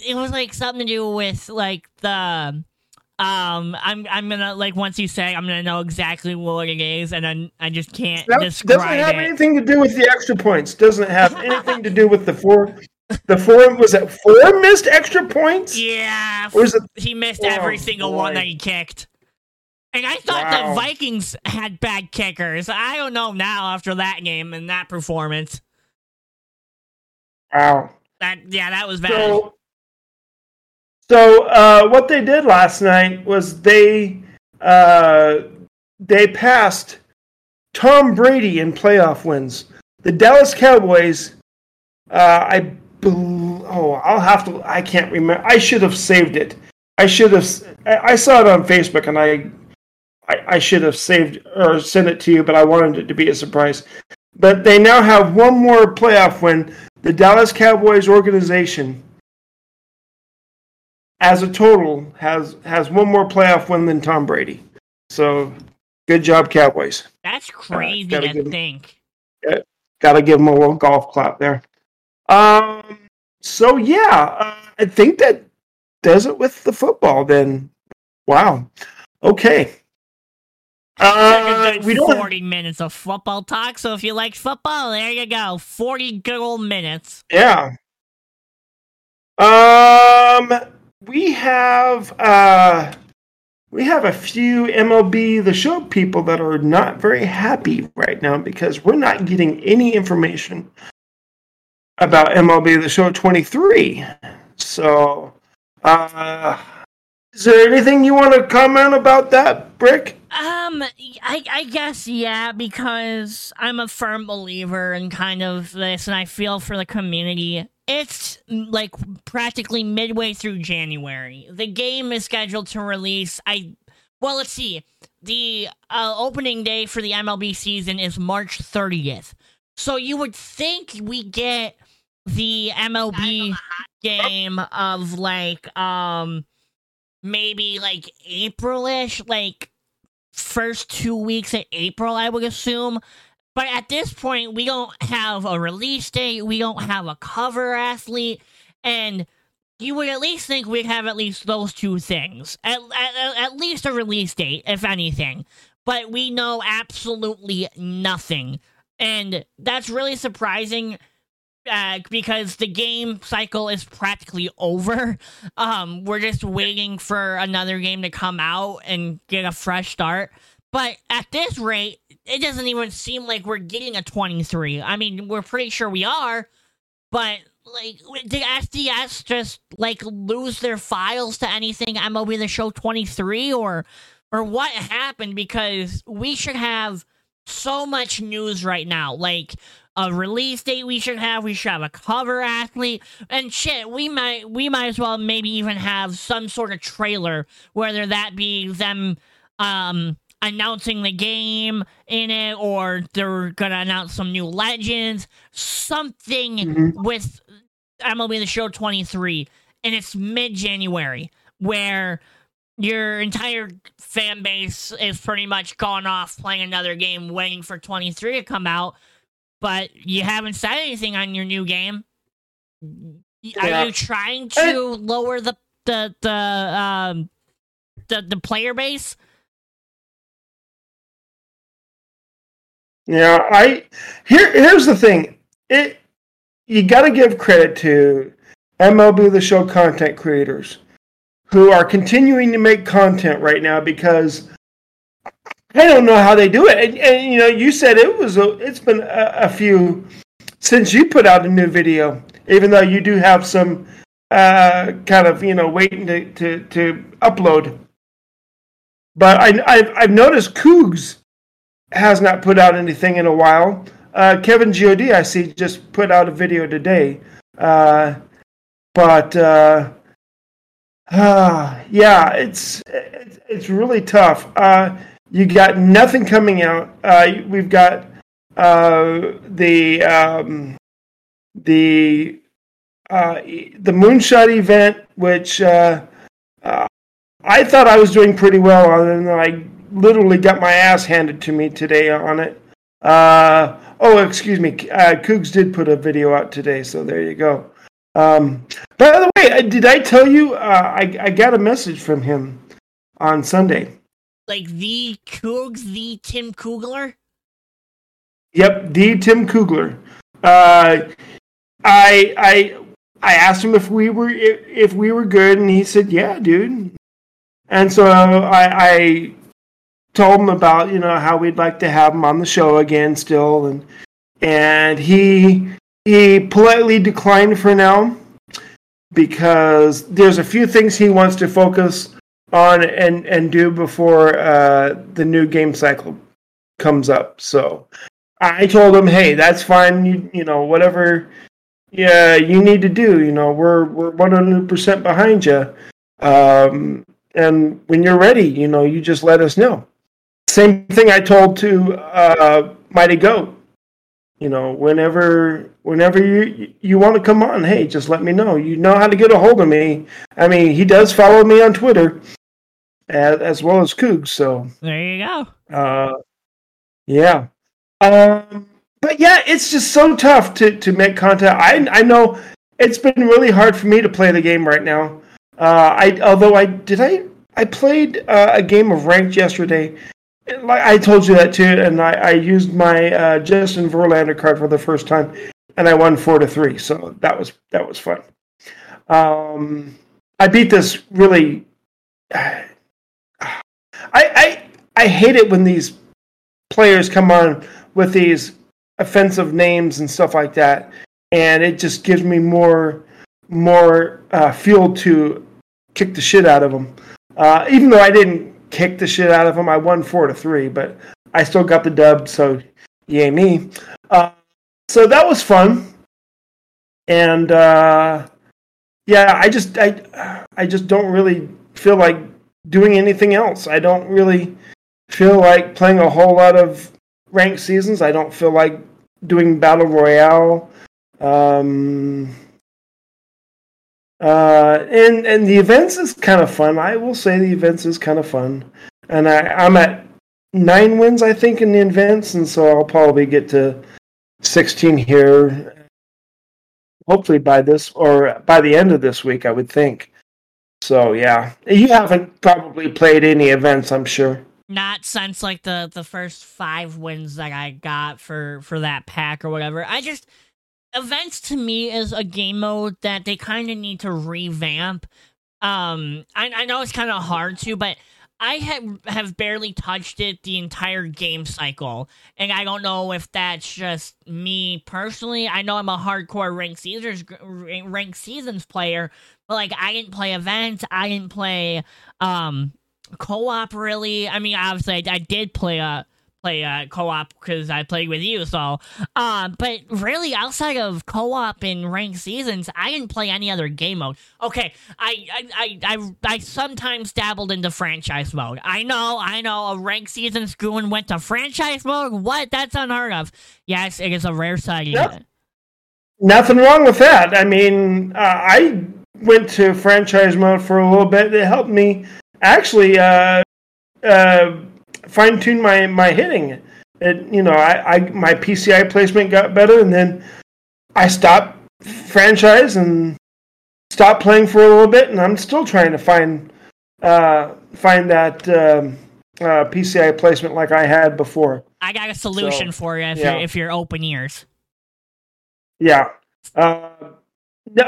It was like something to do with like the. Um, I'm I'm gonna like once you say I'm gonna know exactly what it is, and then I just can't that describe doesn't have it. anything to do with the extra points. Doesn't have anything to do with the four the four was it four missed extra points? Yeah, or is it, he missed oh, every single boy. one that he kicked. I thought wow. the Vikings had bad kickers. I don't know now after that game and that performance. Wow. That yeah, that was bad. So, so uh, what they did last night was they uh, they passed Tom Brady in playoff wins. The Dallas Cowboys, uh, I oh, I'll have to. I can't remember. I should have saved it. I should have. I saw it on Facebook, and I, I, I should have saved or sent it to you, but I wanted it to be a surprise. But they now have one more playoff win. The Dallas Cowboys organization, as a total, has has one more playoff win than Tom Brady. So, good job, Cowboys. That's crazy uh, to give, think. Yeah, got to give them a little golf clap there. Um. So yeah, uh, I think that does it with the football. Then, wow. Okay. Uh, we don't 40 minutes of football talk. So if you like football, there you go. 40 good old minutes. Yeah. Um, we have uh, we have a few MLB the Show people that are not very happy right now because we're not getting any information about MLB The Show 23. So, uh, is there anything you want to comment about that, Brick? Um, I, I guess yeah, because I'm a firm believer in kind of this, and I feel for the community. It's like practically midway through January. The game is scheduled to release. I well, let's see. The uh, opening day for the MLB season is March 30th. So you would think we get the MLB game of like um maybe like Aprilish, like first two weeks of April, I would assume. But at this point, we don't have a release date, we don't have a cover athlete, and you would at least think we'd have at least those two things. At, at, at least a release date, if anything. But we know absolutely nothing. And that's really surprising uh, because the game cycle is practically over. Um, we're just waiting for another game to come out and get a fresh start. But at this rate, it doesn't even seem like we're getting a 23. I mean, we're pretty sure we are, but like, did SDS just like lose their files to anything MLB The Show 23 or or what happened? Because we should have so much news right now. Like, a release date we should have. We should have a cover athlete and shit. We might we might as well maybe even have some sort of trailer, whether that be them um announcing the game in it or they're gonna announce some new legends, something mm-hmm. with MLB the Show 23, and it's mid January where your entire fan base is pretty much gone off playing another game, waiting for 23 to come out, but you haven't said anything on your new game. Yeah. Are you trying to lower the the the um the the player base? Yeah, I here here's the thing. It you got to give credit to MLB the Show content creators who are continuing to make content right now because I don't know how they do it. And, and you know, you said it was a, it's been a, a, few since you put out a new video, even though you do have some uh, kind of you know waiting to, to, to upload. But I, I've, I've noticed Cougs has not put out anything in a while. Uh, Kevin God, I see, just put out a video today. Uh, but uh, uh, yeah, it's it's really tough. Uh, you got nothing coming out. Uh, we've got uh, the um, the uh, the moonshot event, which uh, uh, I thought I was doing pretty well on, and I literally got my ass handed to me today on it. Uh, oh, excuse me, Cougs did put a video out today, so there you go. Um, by the way, did I tell you I, I got a message from him on Sunday? Like the Cougs, the Tim Kugler? Yep, the Tim Kugler. Uh, I I I asked him if we were if we were good, and he said, "Yeah, dude." And so I, I told him about you know how we'd like to have him on the show again still, and and he he politely declined for now because there's a few things he wants to focus on and and do before uh, the new game cycle comes up. So I told him, hey, that's fine. You you know whatever yeah you need to do. You know we're we're 100 percent behind you. Um, and when you're ready, you know you just let us know. Same thing I told to uh, Mighty Goat you know whenever whenever you you want to come on hey just let me know. You know how to get a hold of me. I mean he does follow me on twitter as, as well as Coog, so. There you go. Uh yeah. Um but yeah it's just so tough to to make content i i know it's been really hard for me to play the game right now. Uh i although i did i i played uh, a game of ranked yesterday like I told you that too, and I, I used my uh, Justin Verlander card for the first time, and I won four to three. So that was that was fun. Um, I beat this really. I I I hate it when these players come on with these offensive names and stuff like that, and it just gives me more more uh, fuel to kick the shit out of them. Uh, even though I didn't kicked the shit out of him. I won four to three, but I still got the dub. So yay me. Uh, so that was fun, and uh, yeah, I just I I just don't really feel like doing anything else. I don't really feel like playing a whole lot of ranked seasons. I don't feel like doing battle royale. Um, uh, and and the events is kind of fun. I will say the events is kind of fun, and I I'm at nine wins I think in the events, and so I'll probably get to sixteen here. Hopefully by this or by the end of this week, I would think. So yeah, you haven't probably played any events, I'm sure. Not since like the the first five wins that I got for for that pack or whatever. I just events to me is a game mode that they kind of need to revamp. Um, I, I know it's kind of hard to, but I have have barely touched it the entire game cycle, and I don't know if that's just me personally. I know I'm a hardcore ranked seasons ranked seasons player, but like I didn't play events, I didn't play um co-op really. I mean, obviously I, I did play a play uh, co-op because I played with you. So, uh, but really, outside of co-op and ranked seasons, I didn't play any other game mode. Okay, I I I I, I sometimes dabbled into franchise mode. I know, I know, a ranked season school and went to franchise mode. What? That's unheard of. Yes, it is a rare sighting. Yep. Nothing wrong with that. I mean, uh, I went to franchise mode for a little bit. It helped me actually uh, uh, fine tuned my my hitting. It you know I, I my PCI placement got better, and then I stopped franchise and stopped playing for a little bit, and I'm still trying to find uh, find that um, uh, PCI placement like I had before. I got a solution so, for you if yeah. you're if you're open ears. Yeah. Uh,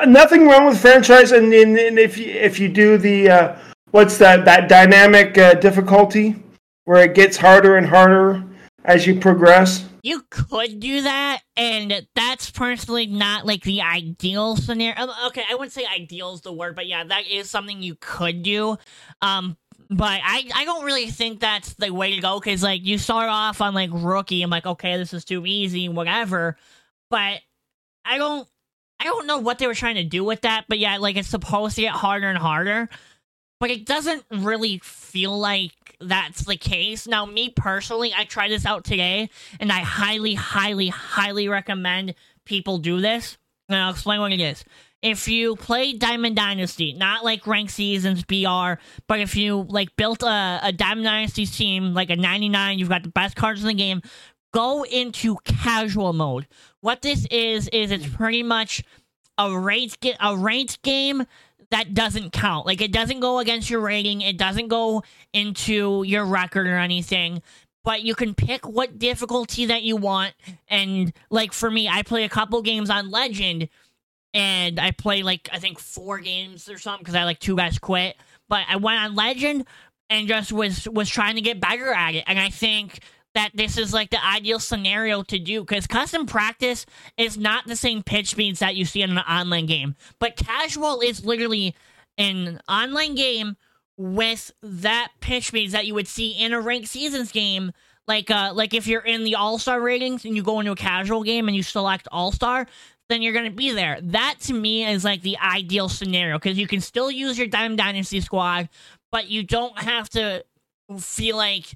nothing wrong with franchise, and, and, and, if you, if you do the uh, what's that that dynamic uh, difficulty where it gets harder and harder as you progress. You could do that, and that's personally not like the ideal scenario. Um, okay, I wouldn't say ideal is the word, but yeah, that is something you could do. Um, but I, I don't really think that's the way to go because like you start off on like rookie, I'm like, okay, this is too easy, whatever. But I don't I don't know what they were trying to do with that, but yeah, like it's supposed to get harder and harder. But it doesn't really feel like that's the case. Now, me personally, I tried this out today, and I highly, highly, highly recommend people do this. And I'll explain what it is. If you play Diamond Dynasty, not like Rank Seasons BR, but if you like built a, a Diamond Dynasty team, like a 99, you've got the best cards in the game, go into casual mode. What this is is it's pretty much a ranked a ranked game that doesn't count. Like it doesn't go against your rating, it doesn't go into your record or anything. But you can pick what difficulty that you want. And like for me, I play a couple games on Legend and I play like I think four games or something because I like two guys quit. But I went on Legend and just was was trying to get better at it. And I think that this is like the ideal scenario to do because custom practice is not the same pitch speeds that you see in an online game. But casual is literally an online game with that pitch speeds that you would see in a ranked seasons game. Like uh like if you're in the all star ratings and you go into a casual game and you select all star, then you're gonna be there. That to me is like the ideal scenario because you can still use your Diamond Dynasty squad, but you don't have to feel like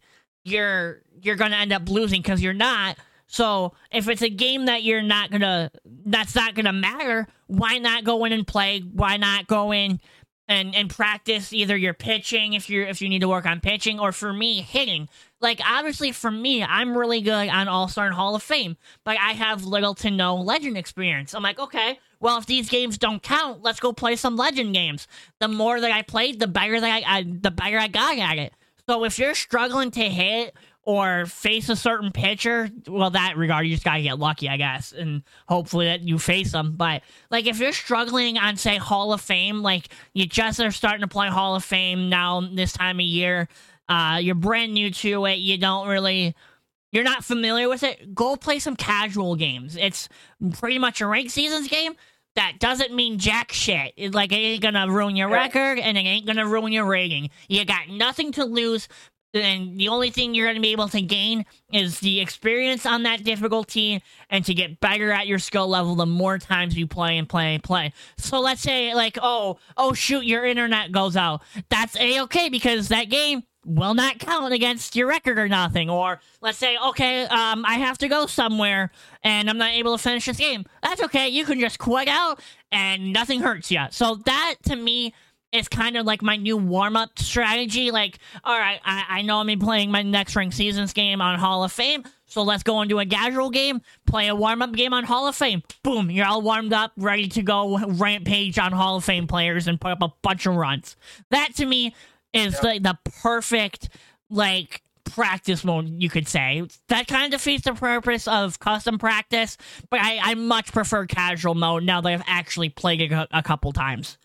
you're you're gonna end up losing because you're not. So if it's a game that you're not gonna that's not gonna matter, why not go in and play? Why not go in and and practice either your pitching if you're if you need to work on pitching or for me hitting. Like obviously for me, I'm really good on All Star and Hall of Fame, but I have little to no Legend experience. I'm like, okay, well if these games don't count, let's go play some Legend games. The more that I played, the better that I, I the better I got at it. So if you're struggling to hit or face a certain pitcher, well, that regard, you just gotta get lucky, I guess, and hopefully that you face them. But like, if you're struggling on, say, Hall of Fame, like you just are starting to play Hall of Fame now this time of year, uh, you're brand new to it, you don't really. You're not familiar with it, go play some casual games. It's pretty much a ranked seasons game that doesn't mean jack shit. It, like it ain't gonna ruin your record and it ain't gonna ruin your rating. You got nothing to lose. And the only thing you're to be able to gain is the experience on that difficulty and to get better at your skill level the more times you play and play and play. So let's say, like, oh, oh, shoot, your internet goes out. That's a okay because that game will not count against your record or nothing. Or let's say, okay, um, I have to go somewhere and I'm not able to finish this game. That's okay. You can just quit out and nothing hurts you. So that to me is kind of like my new warm up strategy. Like, all right, I, I know I'm playing my next ring seasons game on Hall of Fame. So let's go into a casual game, play a warm up game on Hall of Fame. Boom, you're all warmed up, ready to go rampage on Hall of Fame players and put up a bunch of runs. That to me is yep. like the perfect like practice mode, you could say. That kind of defeats the purpose of custom practice, but I, I much prefer casual mode now that I've actually played it a, a couple times.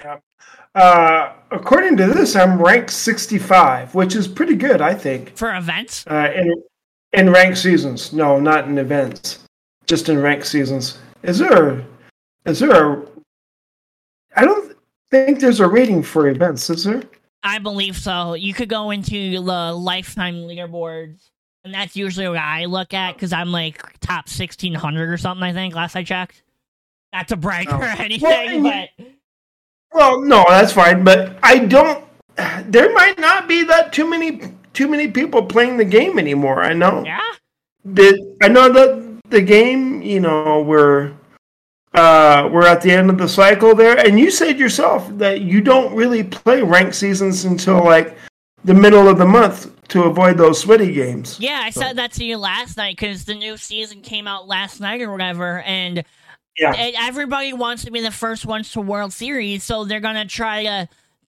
Yeah. Uh, according to this, I'm ranked 65, which is pretty good, I think. For events? Uh, in, in ranked seasons. No, not in events. Just in ranked seasons. Is there, is there a, think there's a rating for events, is there? I believe so. You could go into the lifetime leaderboards, and that's usually what I look at because I'm like top 1600 or something, I think, last I checked. Not to brag oh. or anything, well, but. Well, no, that's fine, but I don't. There might not be that too many too many people playing the game anymore. I know. Yeah. The, I know that the game, you know, where uh, we're at the end of the cycle there, and you said yourself that you don't really play ranked seasons until like the middle of the month to avoid those sweaty games. Yeah, I said that to you last night because the new season came out last night or whatever, and yeah. everybody wants to be the first ones to World Series, so they're gonna try to.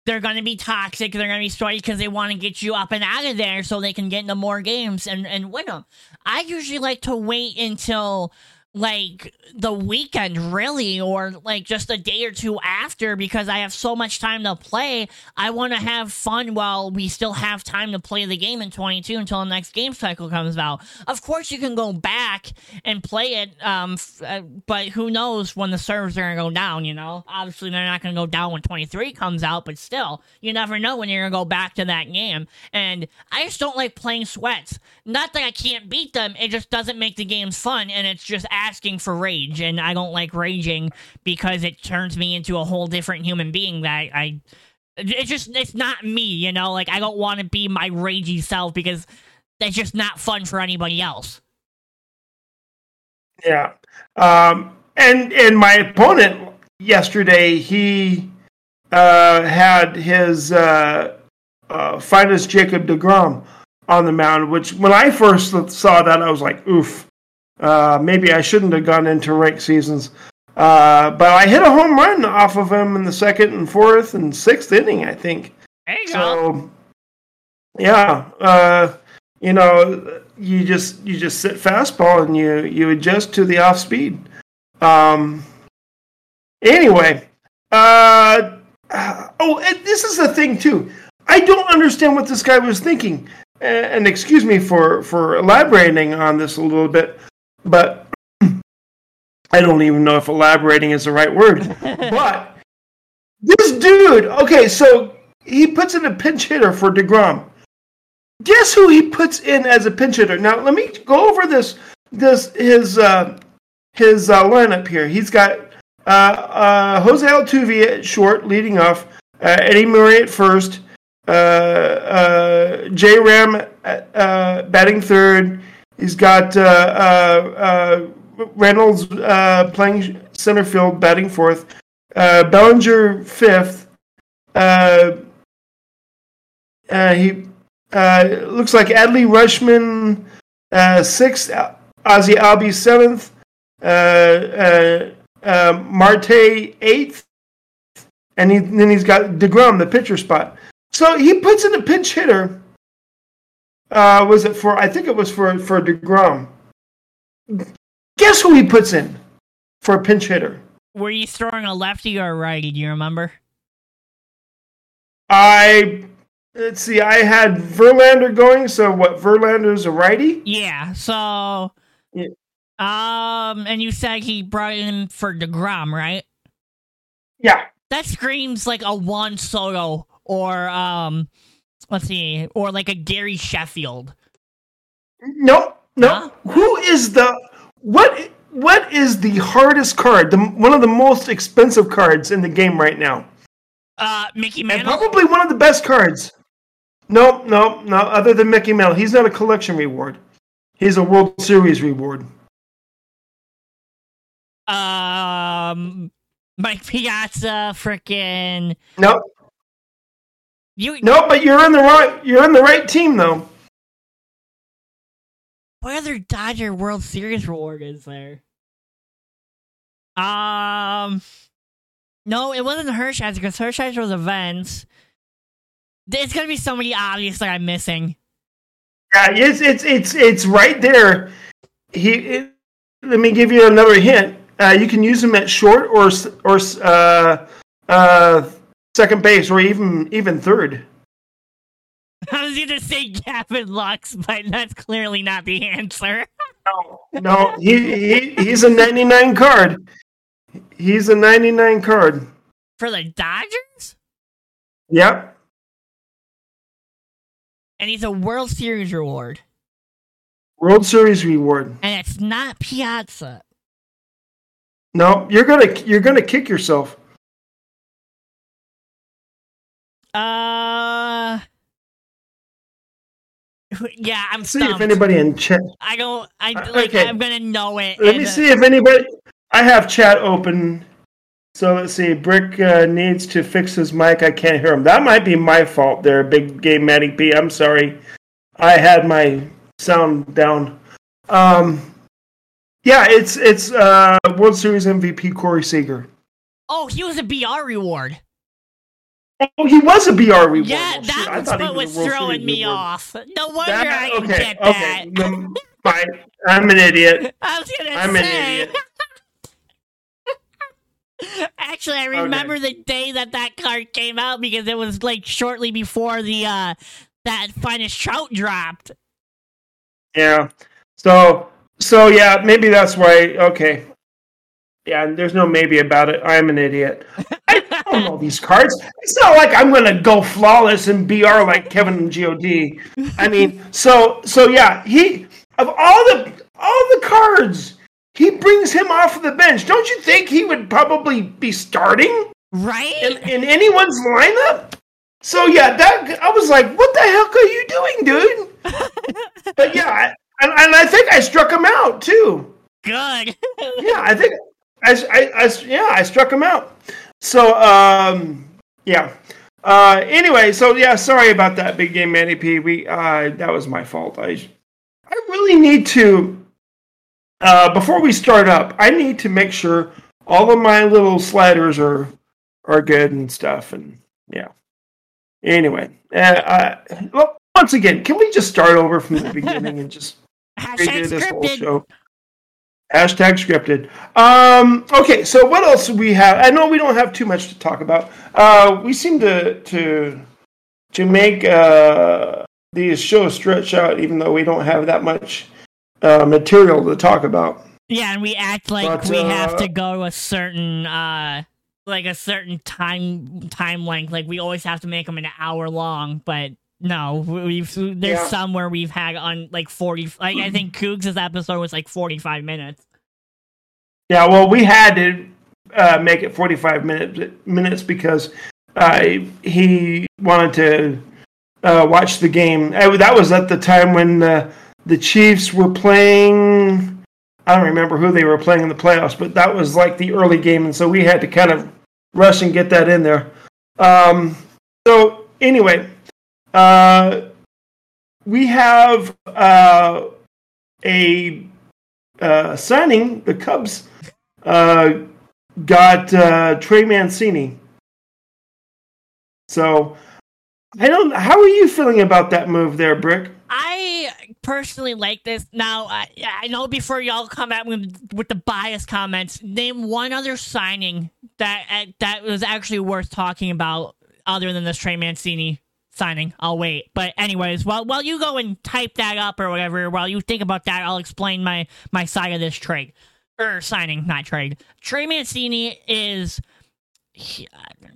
They're gonna be toxic. They're gonna be sweaty because they want to get you up and out of there so they can get into more games and and win them. I usually like to wait until like the weekend really or like just a day or two after because I have so much time to play. I want to have fun while we still have time to play the game in 22 until the next game cycle comes out. Of course you can go back and play it um f- uh, but who knows when the servers are going to go down, you know? Obviously they're not going to go down when 23 comes out, but still, you never know when you're going to go back to that game. And I just don't like playing sweats. Not that I can't beat them, it just doesn't make the games fun and it's just asking for rage, and I don't like raging because it turns me into a whole different human being that I. It's just it's not me, you know. Like I don't want to be my ragey self because that's just not fun for anybody else. Yeah, um, and and my opponent yesterday, he uh, had his uh, uh, finest Jacob Degrom on the mound. Which when I first saw that, I was like, "Oof." Uh, maybe I shouldn't have gone into rank seasons. Uh, but I hit a home run off of him in the second and fourth and sixth inning, I think. So, go. yeah, uh, you know, you just you just sit fastball and you you adjust to the off speed. Um. Anyway, uh, oh, this is the thing too. I don't understand what this guy was thinking, and excuse me for for elaborating on this a little bit. But I don't even know if elaborating is the right word. but this dude, okay, so he puts in a pinch hitter for DeGrom. Guess who he puts in as a pinch hitter? Now let me go over this this his uh, his uh, lineup here. He's got uh, uh, Jose Altuve at short, leading off. Uh, Eddie Murray at first. Uh, uh, J Ram uh, batting third. He's got uh, uh, uh, Reynolds uh, playing center field, batting fourth. Uh, Bellinger fifth. Uh, he looks like Adley Rutschman sixth. Ozzie Albies seventh. Marte eighth, and he, then he's got Degrom the pitcher spot. So he puts in a pinch hitter uh, was it for? I think it was for for Degrom. Guess who he puts in for a pinch hitter? Were you throwing a lefty or a righty? Do you remember? I let's see. I had Verlander going. So what? Verlander's a righty. Yeah. So. Yeah. Um, and you said he brought in for Degrom, right? Yeah. That screams like a Juan Soto or um let's see, or like a Gary Sheffield. No, no. Huh? Who is the what? What is the hardest card? The one of the most expensive cards in the game right now. Uh, Mickey Mantle. And probably one of the best cards. No, no, no. Other than Mickey Mantle, he's not a collection reward. He's a World Series reward. Um, Mike Piazza, freaking. No, you no, but you're in the right. You're in the right team, though. What other Dodger World Series reward is there? Um, no, it wasn't Hershiser because Hershiser was events. It's gonna be somebody obvious that I'm missing. Yeah, it's it's it's it's right there. He. It, let me give you another hint. Uh, you can use him at short or or uh, uh, second base or even even third. I was going to say Gavin Lux, but that's clearly not the answer. no, no, he, he he's a 99 card. He's a 99 card. For the Dodgers? Yep. And he's a World Series reward. World Series reward. And it's not Piazza. No, you're gonna you're gonna kick yourself. Uh. Yeah, I'm see if anybody in chat. I don't. I like. Okay. I'm gonna know it. Let me see if anybody. I have chat open. So let's see. Brick uh, needs to fix his mic. I can't hear him. That might be my fault there, Big Game Matty P. I'm sorry. I had my sound down. Um, yeah, it's it's uh, World Series MVP Corey Seager. Oh, he was a BR reward. Oh, he was a BR. Yeah, that was what was, was throwing me off. No wonder that, I didn't okay, get okay. that. Fine. I'm an idiot. I was gonna I'm say. an idiot. Actually, I remember okay. the day that that card came out because it was like shortly before the uh that finest trout dropped. Yeah. So so yeah, maybe that's why. Okay. Yeah, there's no maybe about it. I'm an idiot. I know these cards. It's not like I'm gonna go flawless and BR like Kevin and God. I mean, so so yeah, he of all the all the cards, he brings him off of the bench. Don't you think he would probably be starting? Right? In, in anyone's lineup? So yeah, that I was like, what the heck are you doing, dude? but yeah, I, and, and I think I struck him out too. Good. yeah, I think I, I, I, yeah, I struck him out. So, um, yeah. Uh, anyway, so yeah, sorry about that, big game Manny P. We uh, that was my fault. I, I really need to. Uh, before we start up, I need to make sure all of my little sliders are are good and stuff, and yeah. Anyway, uh, uh well, once again, can we just start over from the beginning and just redo this whole show? Hashtag scripted. Um, okay, so what else do we have? I know we don't have too much to talk about. Uh, we seem to to to make uh, these shows stretch out, even though we don't have that much uh, material to talk about. Yeah, and we act like but, we have to uh, go a certain uh, like a certain time time length. Like we always have to make them an hour long, but no, we've there's yeah. some where we've had on like forty. Like I think Cougs' episode was like forty five minutes. Yeah, well, we had to uh, make it forty five minutes minutes because uh, he wanted to uh, watch the game. that was at the time when uh, the Chiefs were playing. I don't remember who they were playing in the playoffs, but that was like the early game, and so we had to kind of rush and get that in there. Um, so anyway, uh, we have uh, a uh, signing. The Cubs uh, got uh, Trey Mancini. So I don't. How are you feeling about that move there, Brick? I personally like this. Now, I, I know before y'all come at me with the bias comments, name one other signing that that was actually worth talking about other than this Trey Mancini signing. I'll wait. But anyways, while while you go and type that up or whatever, while you think about that, I'll explain my my side of this trade or signing, not trade. Trey Mancini is he,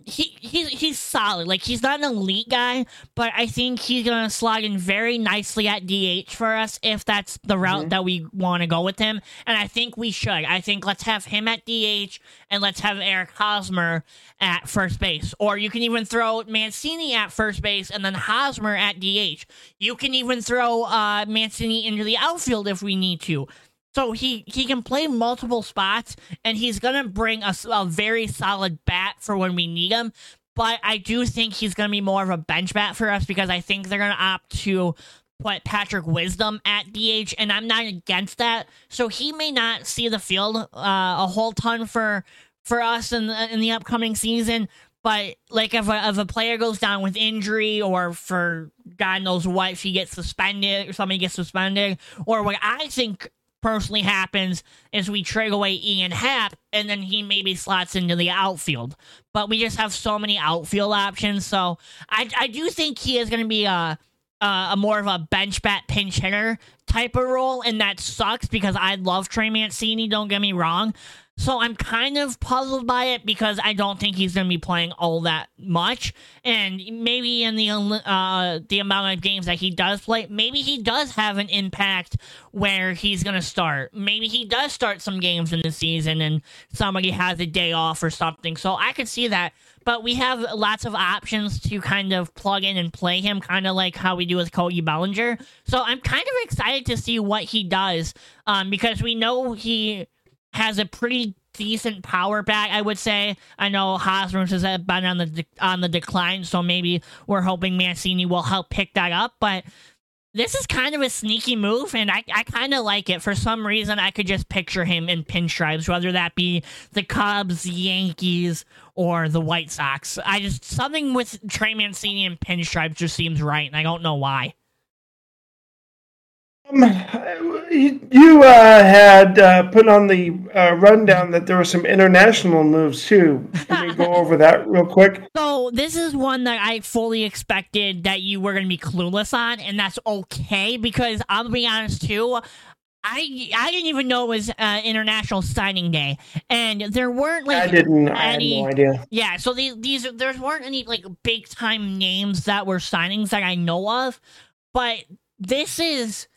he he's he's solid. Like he's not an elite guy, but I think he's gonna slot in very nicely at DH for us if that's the route mm-hmm. that we want to go with him. And I think we should. I think let's have him at DH and let's have Eric Hosmer at first base. Or you can even throw Mancini at first base and then Hosmer at DH. You can even throw uh, Mancini into the outfield if we need to. So he he can play multiple spots, and he's gonna bring a, a very solid bat for when we need him. But I do think he's gonna be more of a bench bat for us because I think they're gonna opt to put Patrick Wisdom at DH, and I'm not against that. So he may not see the field uh, a whole ton for for us in the, in the upcoming season. But like if a, if a player goes down with injury or for God knows what, if he gets suspended or somebody gets suspended, or what I think personally happens is we trade away Ian Happ and then he maybe slots into the outfield. But we just have so many outfield options. So I, I do think he is going to be a, a, a, more of a bench bat pinch hitter type of role. And that sucks because I love Trey Mancini, don't get me wrong. So I'm kind of puzzled by it because I don't think he's going to be playing all that much, and maybe in the uh, the amount of games that he does play, maybe he does have an impact where he's going to start. Maybe he does start some games in the season, and somebody has a day off or something. So I could see that. But we have lots of options to kind of plug in and play him, kind of like how we do with Cody Bellinger. So I'm kind of excited to see what he does, um, because we know he has a pretty decent power back, I would say. I know Hosmer has been on the de- on the decline, so maybe we're hoping Mancini will help pick that up. But this is kind of a sneaky move, and I, I kind of like it. For some reason, I could just picture him in pinstripes, whether that be the Cubs, the Yankees, or the White Sox. I just something with Trey Mancini and pinstripes just seems right, and I don't know why. Um, you uh, had uh, put on the uh, rundown that there were some international moves too. Can we go over that real quick? So this is one that I fully expected that you were going to be clueless on, and that's okay because I'll be honest too. I I didn't even know it was uh, International Signing Day, and there weren't like I didn't. Any, I had no idea. Yeah, so these these there weren't any like big time names that were signings that I know of, but this is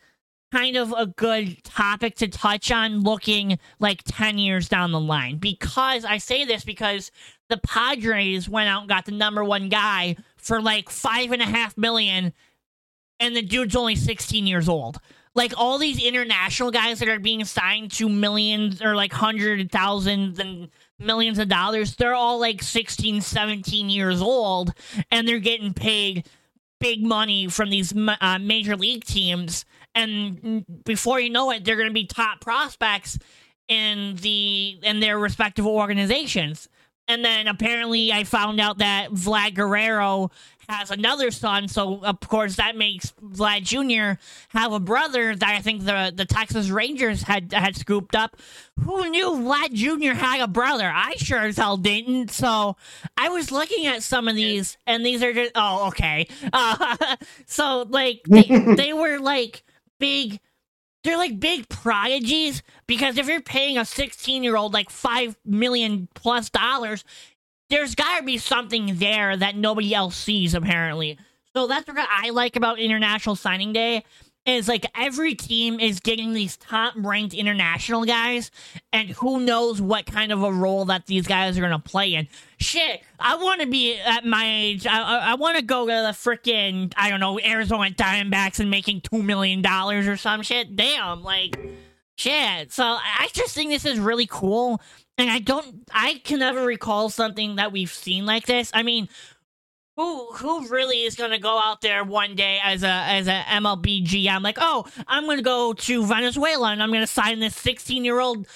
kind of a good topic to touch on looking like 10 years down the line. Because I say this because the Padres went out and got the number one guy for like five and a half million, and the dude's only 16 years old. Like all these international guys that are being signed to millions or like hundred thousands and millions of dollars, they're all like 16, 17 years old, and they're getting paid big money from these uh, major league teams and before you know it, they're going to be top prospects in the in their respective organizations. And then apparently, I found out that Vlad Guerrero has another son, so of course that makes Vlad Jr. have a brother that I think the the Texas Rangers had had scooped up. Who knew Vlad Jr. had a brother? I sure as hell didn't. So I was looking at some of these, and these are just oh okay. Uh, so like they, they were like big they're like big prodigies because if you're paying a 16 year old like 5 million plus dollars there's got to be something there that nobody else sees apparently. So that's what i like about international signing day is like every team is getting these top ranked international guys, and who knows what kind of a role that these guys are gonna play in. Shit, I want to be at my age. I I, I want to go to the freaking I don't know Arizona Diamondbacks and making two million dollars or some shit. Damn, like shit. So I just think this is really cool. And I don't, I can never recall something that we've seen like this. I mean, who who really is going to go out there one day as a as a MLB GM like, "Oh, I'm going to go to Venezuela and I'm going to sign this 16-year-old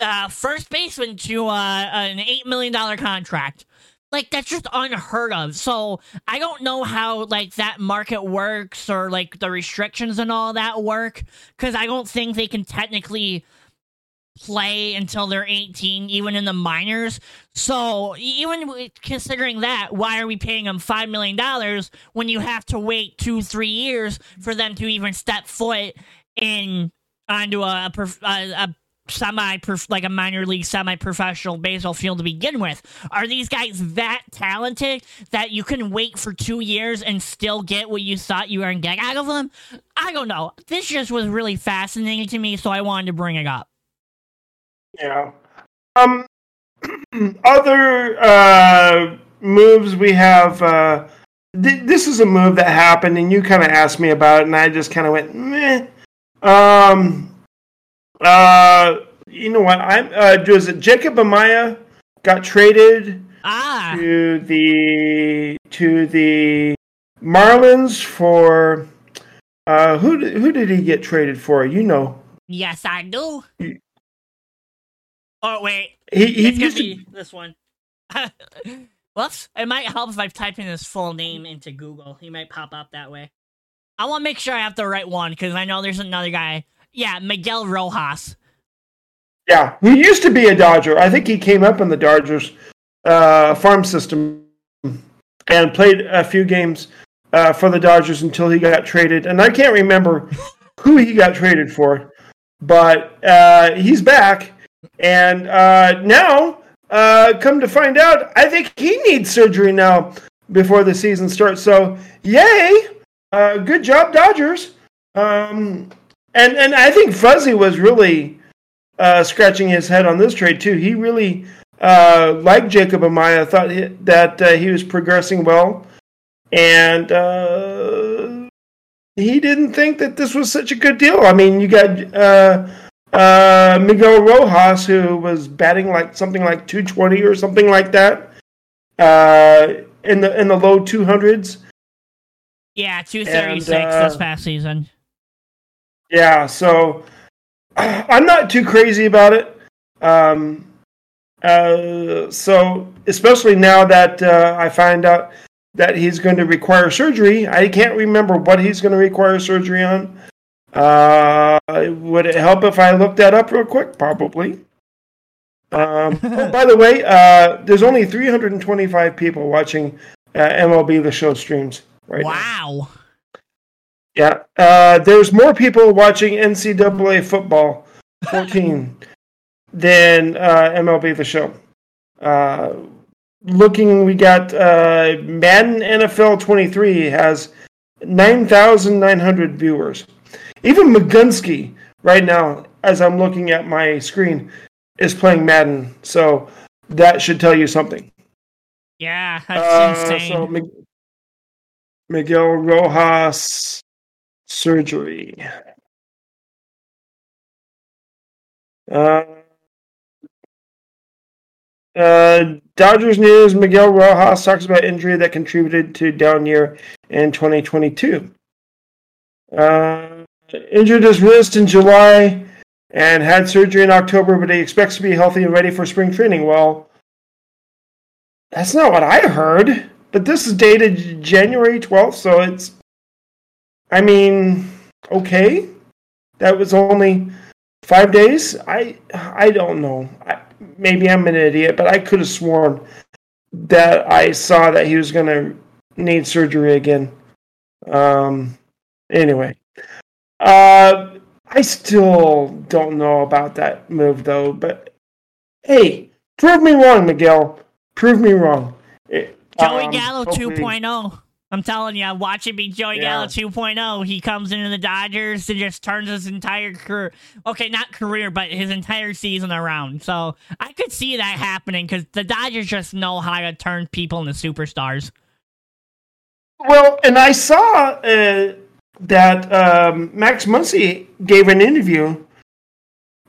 uh, first baseman to uh, an 8 million dollar contract." Like that's just unheard of. So, I don't know how like that market works or like the restrictions and all that work cuz I don't think they can technically play until they're 18, even in the minors. So, even considering that, why are we paying them $5 million when you have to wait two, three years for them to even step foot in onto a, a, a semi like a minor league semi professional baseball field to begin with. Are these guys that talented that you can wait for two years and still get what you thought you were going to get out of them? I don't know. This just was really fascinating to me, so I wanted to bring it up. Yeah. Um. other uh, moves we have. Uh, th- this is a move that happened, and you kind of asked me about it, and I just kind of went meh. Um. Uh. You know what? I'm. Uh, was it Jacob Amaya got traded ah. to the to the Marlins for. Uh, who who did he get traded for? You know. Yes, I do. Oh wait, he, he it's gonna be to... this one. Whoops! It might help if I type in his full name into Google. He might pop up that way. I want to make sure I have the right one because I know there's another guy. Yeah, Miguel Rojas. Yeah, he used to be a Dodger. I think he came up in the Dodgers uh, farm system and played a few games uh, for the Dodgers until he got traded. And I can't remember who he got traded for, but uh, he's back and uh, now, uh, come to find out, I think he needs surgery now before the season starts. So, yay! Uh, good job, Dodgers. Um, and and I think Fuzzy was really uh, scratching his head on this trade too. He really uh, liked Jacob Amaya, thought he, that uh, he was progressing well, and uh, he didn't think that this was such a good deal. I mean, you got uh, Miguel Rojas, who was batting like something like 220 or something like that, uh, in the in the low 200s. Yeah, 236 and, uh, this past season. Yeah, so I'm not too crazy about it. Um, uh, so especially now that uh, I find out that he's going to require surgery, I can't remember what he's going to require surgery on. Uh, would it help if I looked that up real quick? Probably. Um, oh, by the way, uh, there's only 325 people watching uh, MLB The Show streams right wow. now. Wow. Yeah, uh, there's more people watching NCAA football 14 than uh, MLB The Show. Uh, looking, we got uh, Madden NFL 23 has 9,900 viewers. Even Magunsky, right now, as I'm looking at my screen, is playing Madden. So that should tell you something. Yeah, that's uh, insane. So Miguel Rojas surgery. Uh, uh, Dodgers news: Miguel Rojas talks about injury that contributed to down year in 2022. Uh, injured his wrist in July and had surgery in October, but he expects to be healthy and ready for spring training. Well, that's not what I heard. But this is dated January 12th, so it's. I mean, okay. That was only five days. I I don't know. I, maybe I'm an idiot, but I could have sworn that I saw that he was going to need surgery again. Um. Anyway, uh, I still don't know about that move though. But hey, prove me wrong, Miguel. Prove me wrong. It, Joey um, Gallo 2.0. I'm telling you, I watch it be Joey yeah. Gallo 2.0. He comes into the Dodgers and just turns his entire career, okay, not career, but his entire season around. So I could see that happening because the Dodgers just know how to turn people into superstars. Well, and I saw uh, that um, Max Muncy gave an interview,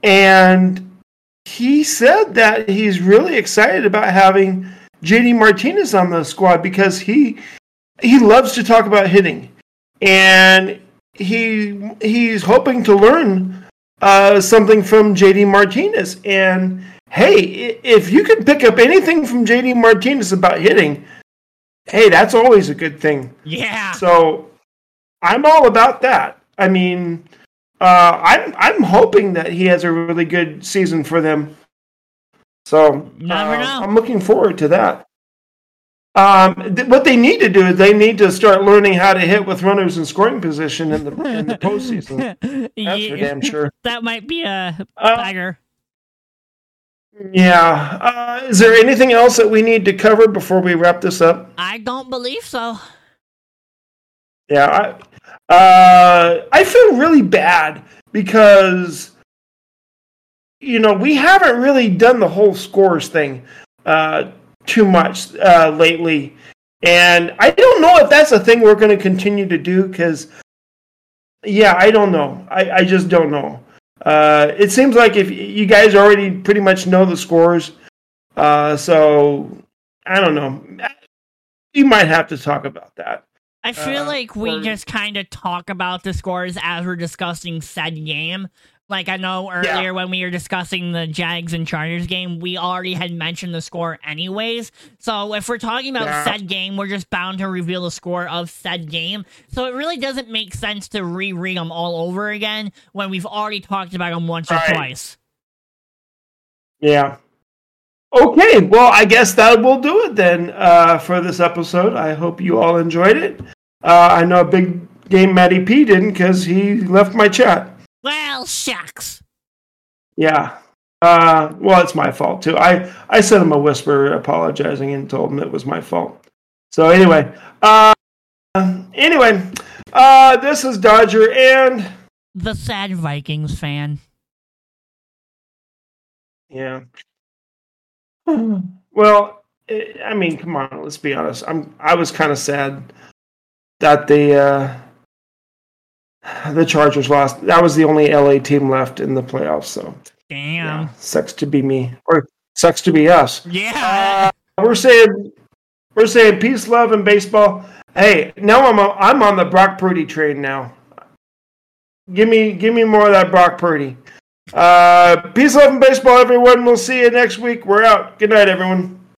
and he said that he's really excited about having JD Martinez on the squad because he he loves to talk about hitting, and he he's hoping to learn uh, something from JD Martinez. And hey, if you can pick up anything from JD Martinez about hitting, hey, that's always a good thing. Yeah. So I'm all about that. I mean, uh, I'm I'm hoping that he has a really good season for them. So uh, I'm looking forward to that. Um, th- what they need to do is they need to start learning how to hit with runners in scoring position in the in the postseason. That's yeah, for damn sure. That might be a uh, Yeah. Uh, is there anything else that we need to cover before we wrap this up? I don't believe so. Yeah, I, uh, I feel really bad because you know we haven't really done the whole scores thing. Uh, too much uh, lately. And I don't know if that's a thing we're going to continue to do because, yeah, I don't know. I, I just don't know. Uh, it seems like if you guys already pretty much know the scores, uh, so I don't know. You might have to talk about that. I feel uh, like we or, just kind of talk about the scores as we're discussing said game, like I know earlier yeah. when we were discussing the Jags and Chargers game, we already had mentioned the score anyways. So if we're talking about yeah. said game, we're just bound to reveal the score of said game. So it really doesn't make sense to reread them all over again when we've already talked about them once or twice. Yeah. Okay, well, I guess that will do it then uh, for this episode. I hope you all enjoyed it. Uh, I know a big game Matty P didn't because he left my chat. Well, shucks. Yeah. Uh, well, it's my fault too. I I sent him a whisper apologizing and told him it was my fault. So anyway, uh, anyway, uh, this is Dodger and the sad Vikings fan. Yeah. Well, I mean, come on, let's be honest. I'm I was kind of sad that the uh the Chargers lost. That was the only LA team left in the playoffs. So damn, yeah, sucks to be me or sucks to be us. Yeah, uh, we're saying we're saying peace, love, and baseball. Hey, now I'm a, I'm on the Brock Purdy train now. Give me give me more of that Brock Purdy. Uh, peace, love, and baseball, everyone. We'll see you next week. We're out. Good night, everyone.